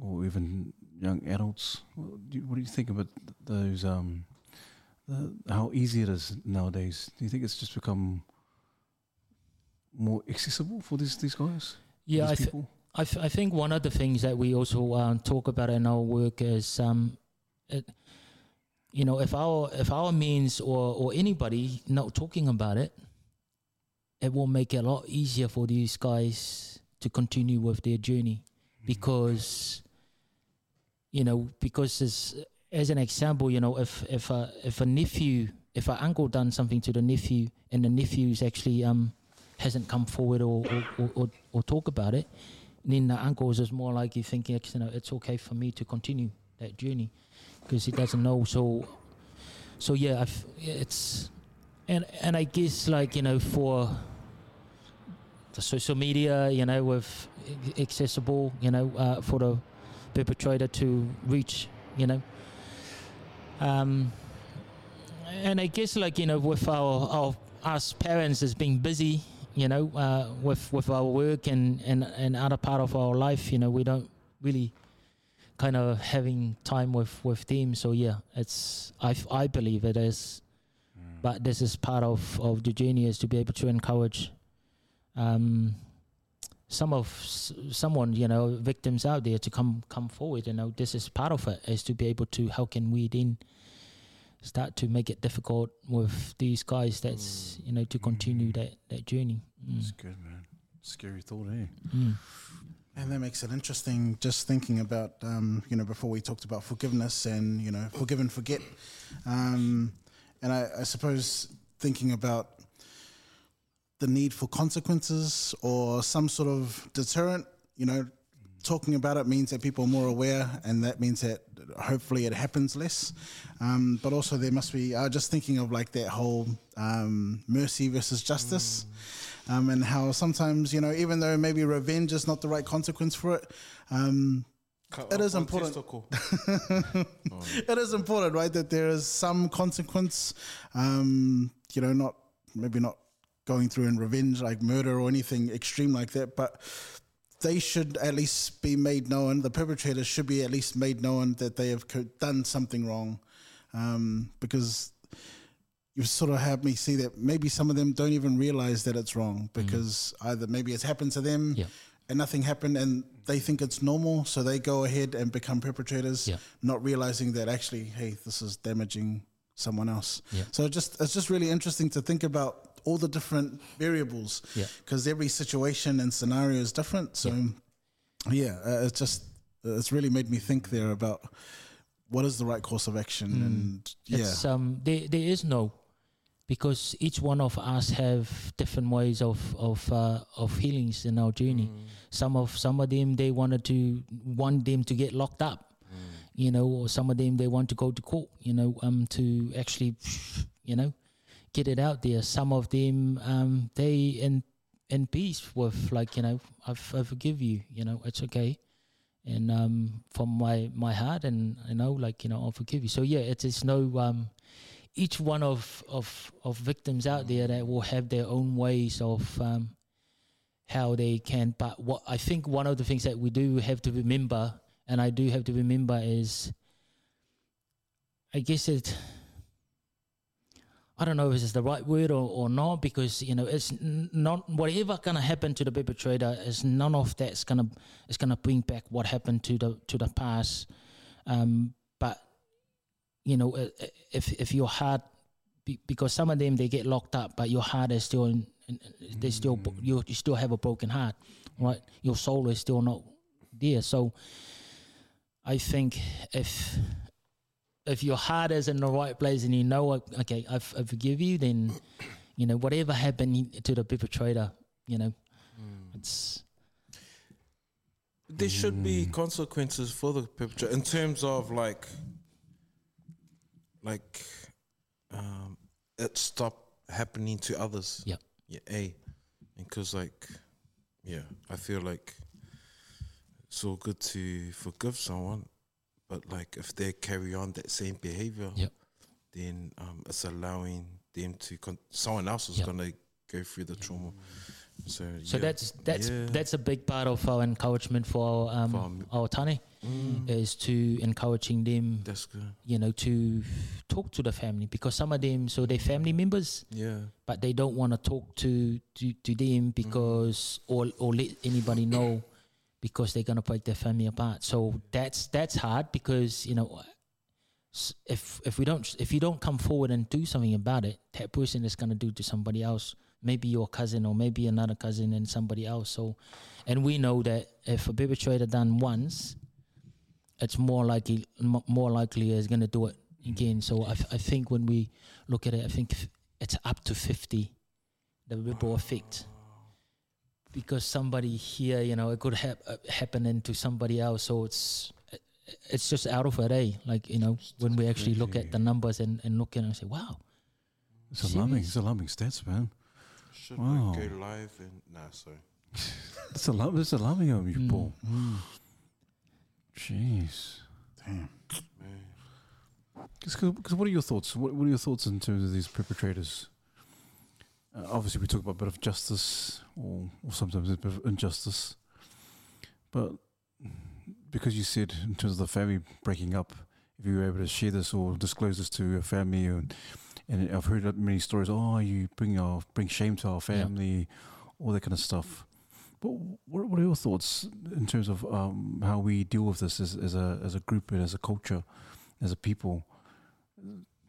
or even young adults? What do you, what do you think about those? Um, the, how easy it is nowadays? Do you think it's just become more accessible for these these guys? Yeah, I, these th- I, th- I think one of the things that we also um, talk about in our work is, um, it, you know, if our if our means or or anybody not talking about it, it will make it a lot easier for these guys to continue with their journey, because, you know, because as as an example, you know, if if a if a nephew if an uncle done something to the nephew and the nephew's actually um hasn't come forward or or, or, or, or talk about it, then the uncles is more likely thinking, you know, it's okay for me to continue that journey because he doesn't know. So, so yeah, I've, it's and and I guess like you know for the social media, you know, with accessible, you know, uh, for the perpetrator to reach, you know. Um, and I guess like you know, with our our us parents as being busy, you know, uh, with with our work and and and other part of our life, you know, we don't really kind of having time with with them. So yeah, it's I I believe it is, but this is part of of the genius to be able to encourage. Um, some of s- someone you know victims out there to come come forward you know this is part of it is to be able to how can we then start to make it difficult with these guys that's you know to continue that that journey mm. It's good, man. Scary thought, eh? Mm. And that makes it interesting just thinking about, um, you know, before we talked about forgiveness and, you know, forgive and forget. Um, and I, I suppose thinking about the need for consequences or some sort of deterrent, you know, talking about it means that people are more aware and that means that hopefully it happens less. Um, but also there must be, uh, just thinking of like that whole um, mercy versus justice um, and how sometimes, you know, even though maybe revenge is not the right consequence for it, um, It is important. [LAUGHS] it is important, right, that there is some consequence. Um, you know, not maybe not going through in revenge like murder or anything extreme like that, but they should at least be made known. The perpetrators should be at least made known that they have co- done something wrong, um, because you've sort of had me see that maybe some of them don't even realize that it's wrong because either maybe it's happened to them Yeah. and nothing happened and they think it's normal so they go ahead and become perpetrators Yeah. not realizing that actually hey this is damaging someone else Yeah. so it just it's just really interesting to think about all the different variables Yeah. because every situation and scenario is different so yeah, uh, it's just it's really made me think there about what is the right course of action and yeah It's um there there is no because each one of us have different ways of of uh, of healings in our journey. Some of some of them they wanted to want them to get locked up, you know, or some of them they want to go to court, you know, um to actually, you know, get it out there. Some of them um they in in peace with like you know I've, I forgive you, you know, it's okay and um, from my my heart, and you know, like you know, I'll forgive you. So yeah, it is no um, each one of of of victims out there that will have their own ways of um, how they can. But what I think one of the things that we do have to remember, and I do have to remember, is I guess it. I don't know if it's the right word or, or not because you know it's not whatever gonna happen to the perpetrator is none of that's gonna is gonna bring back what happened to the to the past. Um, but you know i- i- if if your heart because some of them they get locked up, but your heart is still in, in- they still mm. you, you still have a broken heart, right? Your soul is still not there. So I think if if your heart is in the right place and you know, okay, I forgive you, then you know whatever happened to the perpetrator, you know, mm. it's There should be mm. consequences for the perpetrator in terms of like, like, um, it stop happening to others. yeah, Yeah, a, because like, yeah, I feel like it's all good to forgive someone, but like if they carry on that same behavior, Yep. then um, it's allowing them to con- someone else is Yep. gonna go through the trauma. So So yeah. that's that's Yeah. that's a big part of our encouragement for our, um, For our- our tane is to encouraging them, that's good. you know, to talk to the family because some of them, so they're family members, Yeah, but they don't want to talk to to, to them because or or let anybody know because they're gonna break their family apart. So that's that's hard because you know if if we don't if you don't come forward and do something about it, that person is gonna do to somebody else, maybe your cousin or maybe another cousin and somebody else. So, and we know that if a perpetrator done once, it's more likely more likely is gonna do it again. So I, I think when we look at it, I think it's up to fifty, the ripple effect. Because somebody here, you know, it could hap- uh, happen into somebody else. So it's it's just out of it, eh? Like you know, when we actually look at the numbers and, and look at it and say, wow, It's alarming. It's alarming stats, man. Should Wow. I go live and nah? Sorry. [LAUGHS] That's alarm. That's alarming of you, Mm, Paul. mm. Jeez. Damn. Man. Because what are your thoughts? What, what are your thoughts in terms of these perpetrators? Uh, obviously, we talk about a bit of justice, or, or sometimes a bit of injustice. But because you said in terms of the family breaking up, if you were able to share this or disclose this to your family, and, and I've heard that many stories. Oh, you bring our bring shame to our Yeah. family, all that kind of stuff. But what, what are your thoughts in terms of um, how we deal with this as, as a as a group and as a culture, as a people?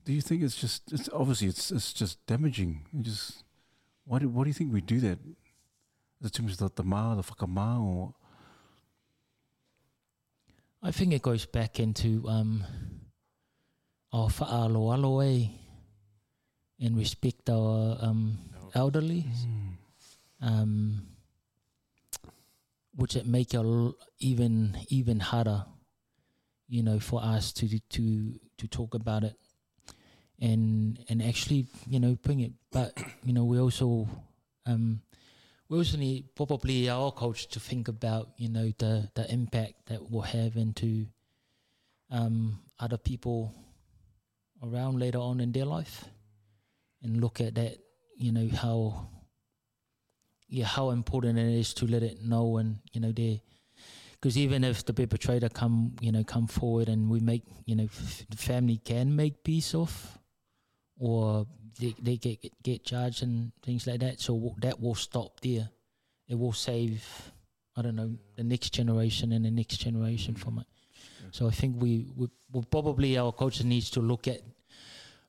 Do you think it's just it's obviously it's it's just damaging? It just why do why do you think we do that? It terms of the ma, the whakama, or I think it goes back into um, our fa'aaloalo eh, and respect our um, elderly, um, which it make it even even harder, you know, for us to to to talk about it and and actually you know bring it. But you know, we also um, we also need probably our culture to think about you know the the impact that will have into um, other people around later on in their life, and look at that you know how yeah how important it is to let it know and you know they because even if the perpetrator come you know come forward and we make you know f- the family can make peace off or they, they get get charged and things like that. So that will stop there. It will save I don't know the next generation and the next generation from it. So I think we, we well, probably our culture needs to look at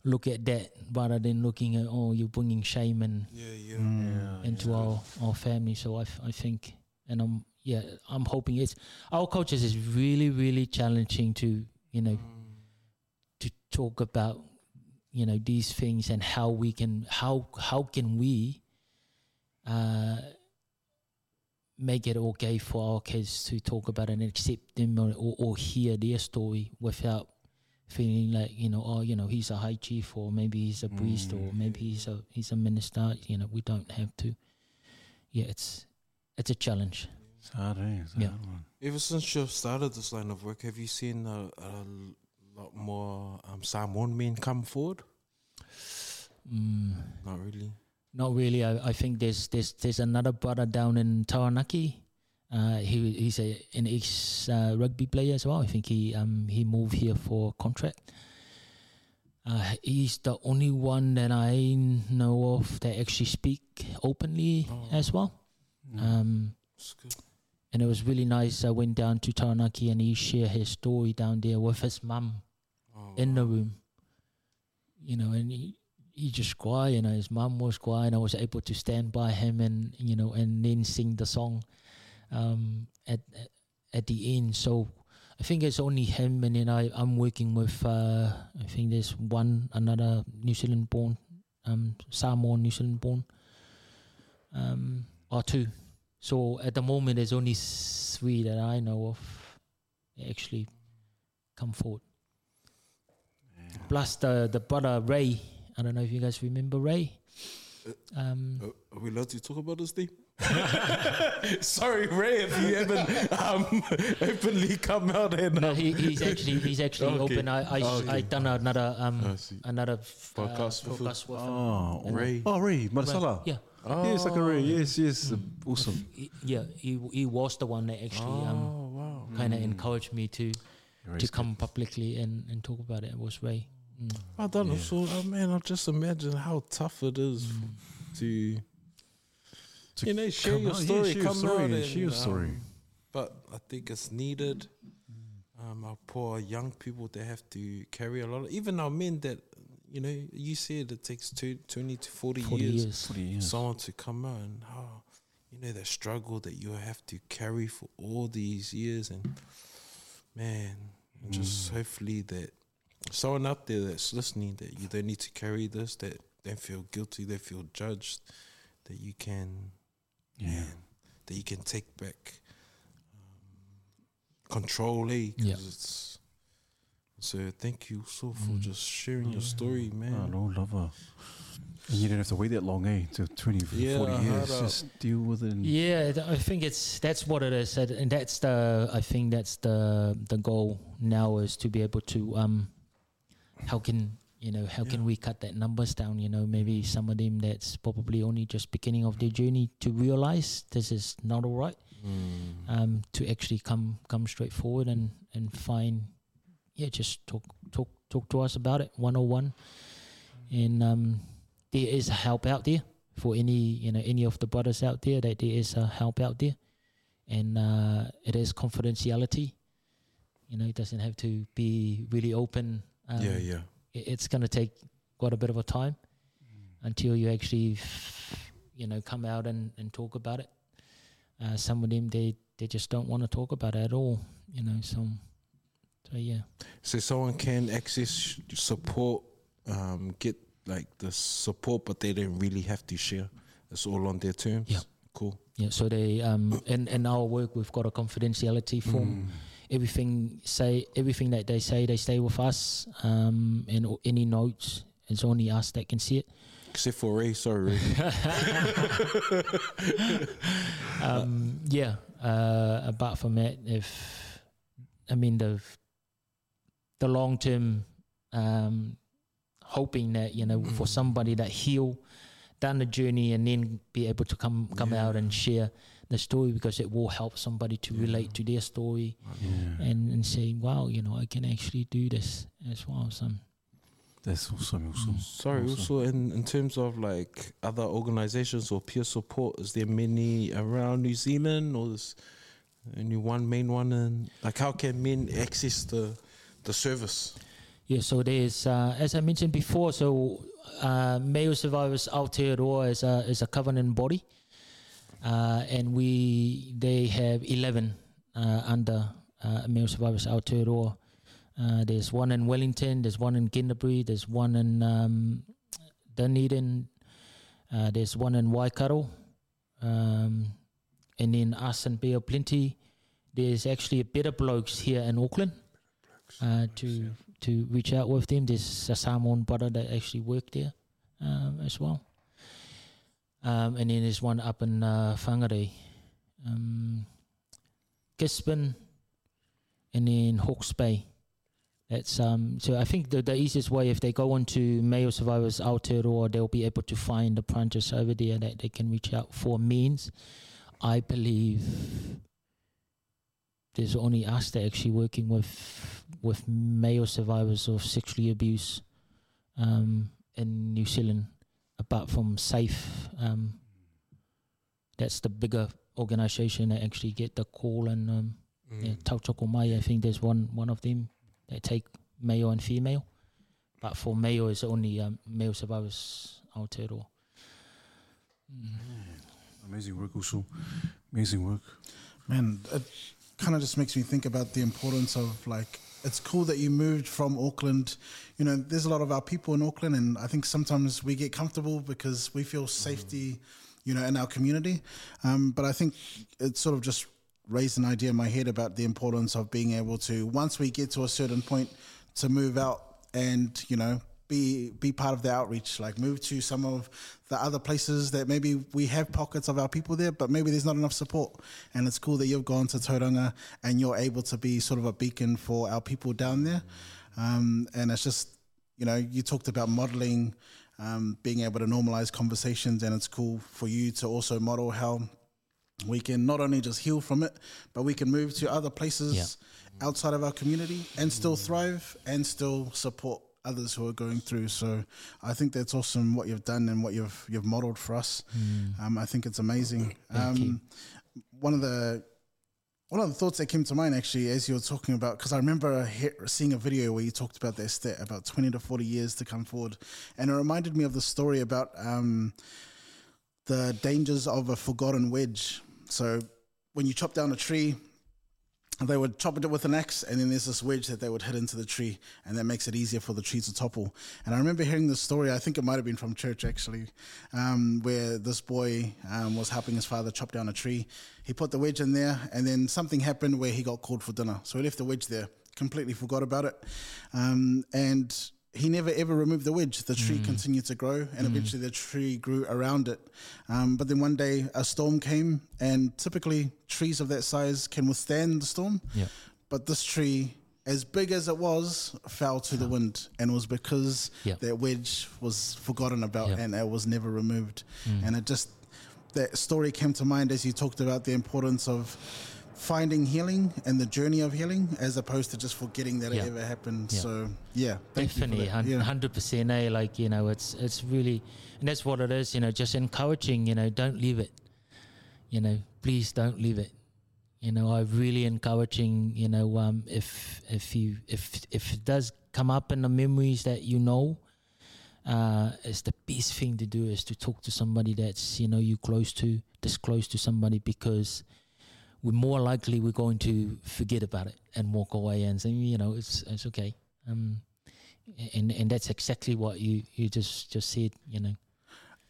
look at that rather than looking at oh you're bringing shame and Yeah, yeah. Mm. into our our family. So I, I think and I'm yeah I'm hoping it's our cultures is really really challenging to you know to talk about you know these things and how we can how how can we uh make it okay for our kids to talk about and accept them or, or, or hear their story without feeling like you know oh you know he's a high chief or maybe he's a priest or maybe he's a he's a minister you know we don't have to yeah it's it's a challenge It's hard, eh? It's Yeah. hard. Ever since you've started this line of work, have you seen a, a lot more um, Samoan men come forward? mm. Not really. Not really. I, I think there's there's there's another brother down in Taranaki. Uh, he he's a an ex uh, rugby player as well. I think he um he moved here for contract. Uh, he's the only one that I know of that actually speak openly Oh. as well. Um, and it was really nice. I went down to Taranaki and he shared his story down there with his mum Oh, in the room. You know, and he, he just cried, you know, his mum was crying. I was able to stand by him and, you know, and then sing the song um, at, at the end. So I think it's only him and then I, I'm working with, uh, I think there's one, another New Zealand born, um, Samoan New Zealand born, um, or two. So at the moment, there's only three that I know of that actually come forward. Plus the the brother Ray. I don't know if you guys remember Ray. Um, Uh, are we allowed to talk about this thing? [LAUGHS] Sorry, Ray, if you haven't um, [LAUGHS] openly come out and no, um, he, he's actually he's actually [LAUGHS] Okay. open. I I Okay. I done another um I see. another f- uh, Podcast with him. podcast with him. Oh, oh, Ray. Oh, Ray, Marcella. Yeah, Yes, like a Ray. Yes, yes. Awesome. yeah. He he was the one that actually um Oh wow! kind of encouraged me to Ray's to good. come publicly and and talk about it. It was Ray. Mm. I don't know. So, oh, man, I just imagine how tough it is to, To you know, share your out, yeah, story, share come story out and and share your story. um, but I think it's needed. Um, our poor young people they have to carry a lot. Of, even our men that, you know, you said it takes two, 20 to forty years, years. 40 years. someone to come out and how, you know, the struggle that you have to carry for all these years and man, Mm. just hopefully that someone out there that's listening that you don't need to carry this, that don't feel guilty, they feel judged, that you can, Yeah. man, that you can take back um, control, eh? 'cause Yeah. it's so thank you so for just sharing your story, man. Oh, Lord, love her. And you don't have to wait that long, eh? To 20, Yeah, 40 years. Just deal with it. Yeah, I think it's that's what it is, and and that's the I think that's the the goal now is to be able to um, how can you know how can we cut that numbers down? You know, maybe some of them that's probably only just beginning of their journey to realize this is not all right. Um, to actually come come straight forward and and find yeah, just talk talk talk to us about it one on one, and um, there is help out there for any you know any of the brothers out there that there is uh, help out there, and uh, it is confidentiality. You know, it doesn't have to be really open. Um, yeah, yeah. It- it's going to take quite a bit of a time until you actually, you know, come out and, and talk about it. Uh, some of them they they just don't want to talk about it at all. You know, so so yeah. So someone can access support, um, get like the support, but they don't really have to share. It's all on their terms. Yeah. Cool. Yeah, so they um in, in our work we've got a confidentiality form. Everything say everything that they say they stay with us. Um and any notes it's only us that can see it. Except for Ray, sorry, Ray. [LAUGHS] [LAUGHS] Um yeah. Uh apart from that if I mean the the long term um hoping that, you know, for somebody that heal done the journey and then be able to come come out and share the story because it will help somebody to relate to their story and, and say, wow, you know, I can actually do this as well. So, That's awesome. awesome. Sorry, Awesome. also in, in terms of like other organizations or peer support, is there many around New Zealand or is only one main one? And like, how can men access the the service? yeah, so there's, uh, as I mentioned before, so uh, Male Survivors Aotearoa is a, is a covenant body. Uh, and we they have 11 uh, under uh, Male Survivors Aotearoa. Uh, there's one in Wellington, there's one in Canterbury, there's one in um, Dunedin, uh, there's one in Waikato, um, and then us and Bear Plenty. There's actually a better blokes here in Auckland uh, to to reach out with them. There's a Samoan brother that actually worked there um, as well. Um, and then there's one up in uh, Whangarei, um, Gisborne, and then Hawke's Bay. That's um. So I think the the easiest way if they go onto Male Survivors Aotearoa, they'll be able to find the branches over there that they can reach out for means. I believe there's only us that actually working with with male survivors of sexually abuse um, in New Zealand, apart from Safe. Um, that's the bigger organisation that actually get the call and um, yeah, Tautoko Mai. I think there's one one of them that take male and female, but for male it's only um, male survivors Aotearoa. Amazing work, also. Amazing work. Man, it kind of just makes me think about the importance of like, it's cool that you moved from Auckland. You know, there's a lot of our people in Auckland, and I think sometimes we get comfortable because we feel safety, you know, in our community. Um, but I think it sort of just raised an idea in my head about the importance of being able to, once we get to a certain point, to move out and, you know, be be part of the outreach, like move to some of the other places that maybe we have pockets of our people there, but maybe there's not enough support. And it's cool that you've gone to Tauranga and you're able to be sort of a beacon for our people down there. Um, and it's just, you know, you talked about modeling, um, being able to normalize conversations, and it's cool for you to also model how we can not only just heal from it, but we can move to other places outside of our community and still thrive and still support others who are going through. So I think that's awesome what you've done and what you've you've modeled for us. Um, I think it's amazing. Um, one of the one of the thoughts that came to mind actually as you were talking about because I remember seeing a video where you talked about that stat about twenty to forty years to come forward, and it reminded me of the story about um, the dangers of a forgotten wedge. So when you chop down a tree, they would chop it with an axe, and then there's this wedge that they would hit into the tree, and that makes it easier for the tree to topple. And I remember hearing this story. I think it might have been from church actually, um, where this boy um, was helping his father chop down a tree. He put the wedge in there, and then something happened where he got called for dinner. So he left the wedge there, completely forgot about it, um, and he never ever removed the wedge. The tree Mm. continued to grow, and eventually the tree grew around it. Um, but then one day a storm came, and typically trees of that size can withstand the storm. Yeah. But this tree, as big as it was, fell to the wind, and it was because Yeah. that wedge was forgotten about Yeah. and it was never removed. Mm. And it just that story came to mind as you talked about the importance of finding healing and the journey of healing as opposed to just forgetting that Yeah. it ever happened. Yeah. So yeah, thank Definitely, you for that. Hundred percent. Eh? Like you know, it's it's really, and that's what it is. You know, just encouraging. You know, don't leave it. You know, please don't leave it. You know, I'm really encouraging. You know, um, if if you if if it does come up in the memories that you know, uh, it's the best thing to do is to talk to somebody that's you know you close to, this close to somebody because we're more likely we're going to forget about it and walk away and say, you know, it's it's okay. Um, and and that's exactly what you you just just said. You know,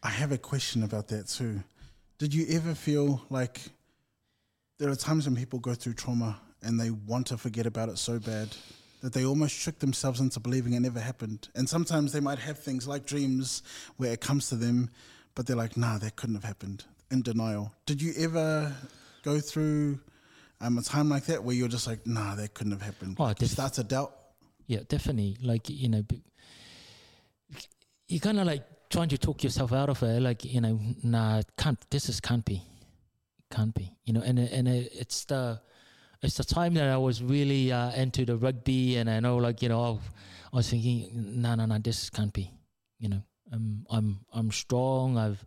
I have a question about that too. Did you ever feel like there are times when people go through trauma and they want to forget about it so bad that they almost trick themselves into believing it never happened? And sometimes they might have things like dreams where it comes to them, but they're like, nah, that couldn't have happened in denial. Did you ever go through um, a time like that where you're just like, nah, that couldn't have happened? Oh, def- start to doubt. yeah, definitely. Like you know, b- you kind of like trying to talk yourself out of it. Like you know, nah, can't. This is can't be, can't be. You know, and and it, it's the it's the time that I was really uh, into the rugby, and I know, like you know, I was thinking, no, no, no, this can't be. You know, um, I'm I'm strong. I've,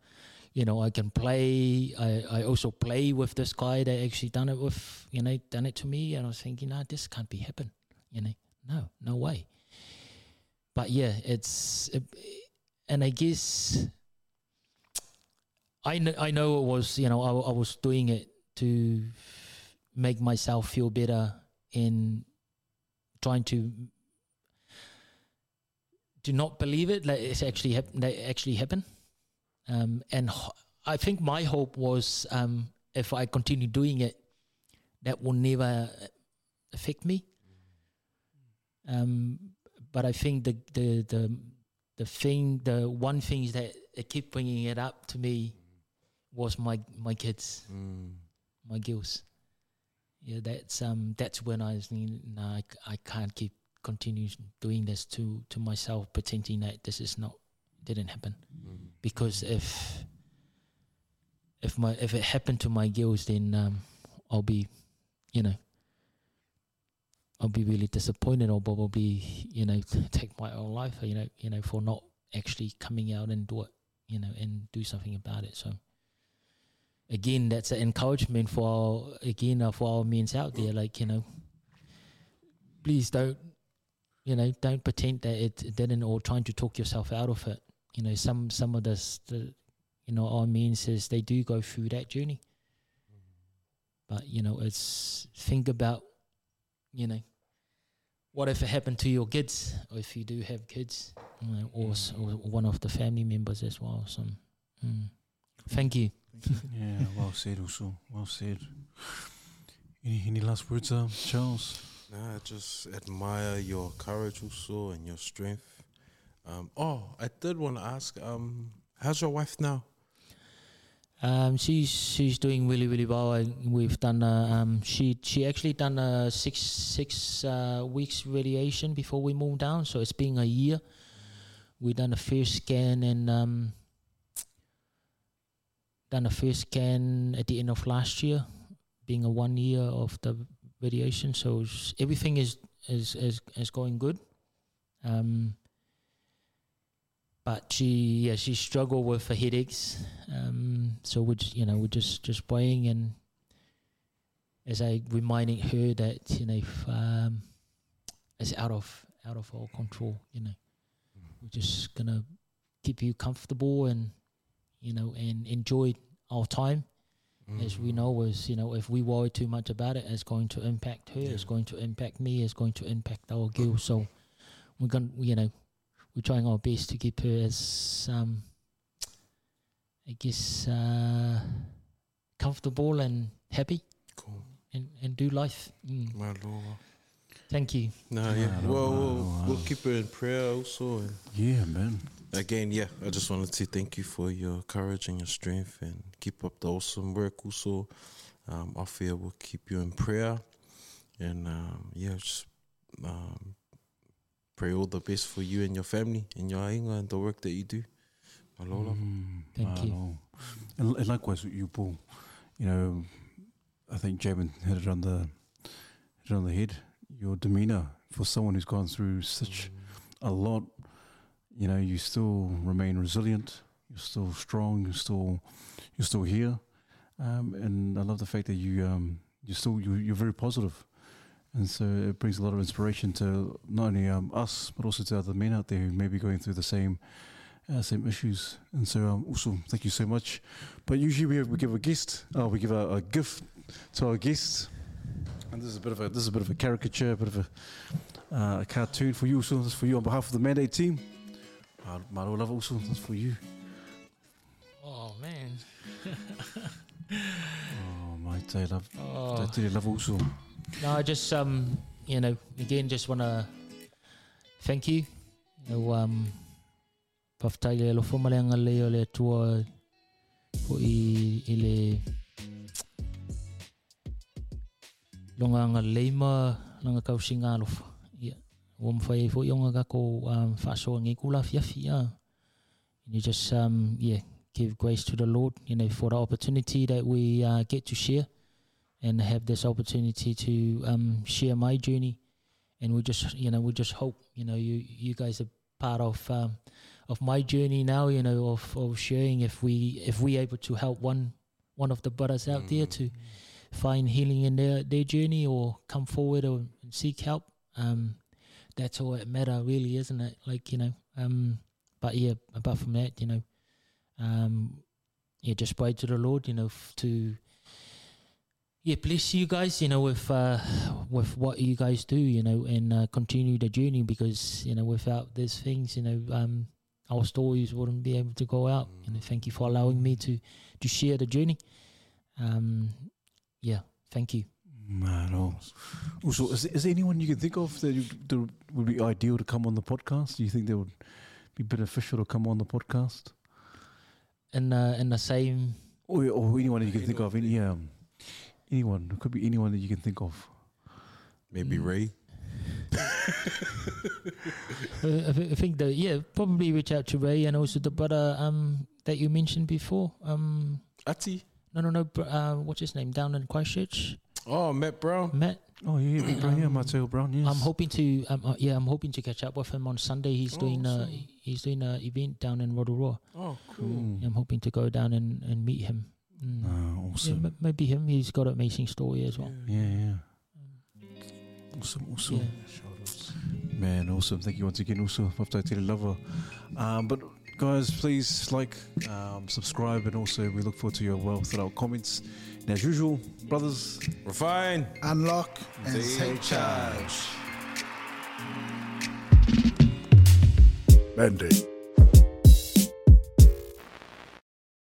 you know, I can play. I I also play with this guy that actually done it with, you know, done it to me, and I was thinking, no, this can't be happen. You know, no, no way. But yeah, it's, and I guess. I know, I know it was, you know, I, I was doing it to make myself feel better in trying to do not believe it that it's actually hap- that it actually happened. Um, and ho- I think my hope was um, if I continue doing it, that will never affect me. Um, but I think the the the the thing, the one thing that it keep bringing it up to me was my my kids Mm. my girls. Yeah, that's um that's when I was thinking, no, I, I can't keep continue doing this to to myself, pretending that this is not didn't happen. Mm. Because if if my if it happened to my girls, then um I'll be, you know, I'll be really disappointed. I'll probably you know [LAUGHS] take my own life. You know, you know for not actually coming out and do it. You know, and do something about it. So again, that's an encouragement for our, again uh, for our men out there. Like you know, please don't, you know, don't pretend that it didn't, or trying to talk yourself out of it. You know, some some of this, the, you know, our men says they do go through that journey. But you know, it's think about, you know, what if it happened to your kids, or if you do have kids, you know, or, s- or one of the family members as well. So, mm. thank you. [LAUGHS] Yeah, well said, also. Well said. Any, any last words, um, Charles? Nah, I just admire your courage also and your strength. Um, oh, I did want to ask, um, how's your wife now? Um, she's she's doing really really well. I, we've done uh, um she she actually done a six six uh, weeks radiation before we moved down, so it's been a year. We done a first scan and um done a first scan at the end of last year, being a one year of the radiation. So everything is is is, is going good. Um, but she yeah she struggled with her headaches. Um so we're just, you know we're just just praying and as i reminding her that you know if, um it's out of out of our control you know. We're just gonna keep you comfortable and you know and enjoy our time. As we know was you know if we worry too much about it it's going to impact her it's going to impact me it's going to impact our girls so we're going to you know we're trying our best to keep her as um I guess uh comfortable and happy Cool. and, and do life. Mm. My lord. Thank you. No, yeah. no, well, we'll, we'll keep her in prayer also. And Yeah, man. again, yeah, I just wanted to thank you for your courage and your strength and keep up the awesome work also. Um, off here, we'll keep you in prayer. And um, yeah, just um, pray all the best for you and your family and your ainga and the work that you do. Aloha. Mm, Thank I you. And, and likewise with you, Paul. You know, I think Jamin hit it on the hit it on the head. Your demeanor for someone who's gone through such a lot, you know, you still remain resilient. You're still strong. You're still you're still here. Um, and I love the fact that you um, you're still you, you're very positive. And so it brings a lot of inspiration to not only um, us, but also to other men out there who may be going through the same uh, same issues. And so, um, also, thank you so much. But usually we, we give a guest, oh, we give a, a gift to our guests. And this is a bit of a this is a bit of a caricature, a bit of a, uh, a cartoon for you. So this is for you on behalf of the mandate team. Uh, Maro love also that's for you. Oh man. [LAUGHS] Oh my day love, Oh. oh. day love also. No, I just um, you know, again, just want to thank you. You know, um, paftai le lofo malenga le le tua po i, i le longa leima langa kausinga alofa. Ia. Wa mwhai fo ionga kako um, whaasoa ngi kula fiafi, yeah. And you just, um, yeah, give grace to the Lord, you know, for the opportunity that we uh, get to share and have this opportunity to um, share my journey. And we just, you know, we just hope, you know, you you guys are part of um, of my journey now, you know, of, of sharing. If we if we able to help one one of the brothers out there to find healing in their their journey or come forward or seek help, um, that's all that matter, really, isn't it? Like you know, um, but yeah, apart from that, you know, um, yeah, just pray to the Lord, you know, f- to yeah, bless you guys, you know, with uh, with what you guys do, you know, and uh, continue the journey because you know, without these things, you know, um, our stories wouldn't be able to go out. You know, thank you for allowing me to to share the journey. Um, yeah, thank you. Maro. Also, is, is there anyone you can think of that, you, that would be ideal to come on the podcast? Do you think that would be beneficial to come on the podcast? In uh, in the same, Or, or anyone you can think of? Any, um, anyone. It could be anyone that you can think of. Maybe Mm. Ray. [LAUGHS] uh, I, thi- I think that yeah, probably reach out to Ray and also the brother um that you mentioned before. Um, Ati. no, no, no. Uh, what's his name down in Christchurch? Oh, Matt Brown. Matt. Oh, yeah, Big Brown, yeah, Um, Mateo Brown, yes. I'm hoping to, um, uh, yeah, I'm hoping to catch up with him on Sunday. He's Oh, doing, uh, awesome. he's doing a event down in Rotorua. Oh, cool. Mm. I'm hoping to go down and, and meet him. Mm. Yeah, awesome. m- maybe him. He's got an amazing story as well. Yeah, yeah. Awesome, awesome. Yeah. Man, awesome. Thank you once again, also. Maftai Te Lover. Um, but guys, please like, um, subscribe, and also we look forward to your well thought out comments. And as usual, brothers, Refine. Unlock and Take take charge. Mandate.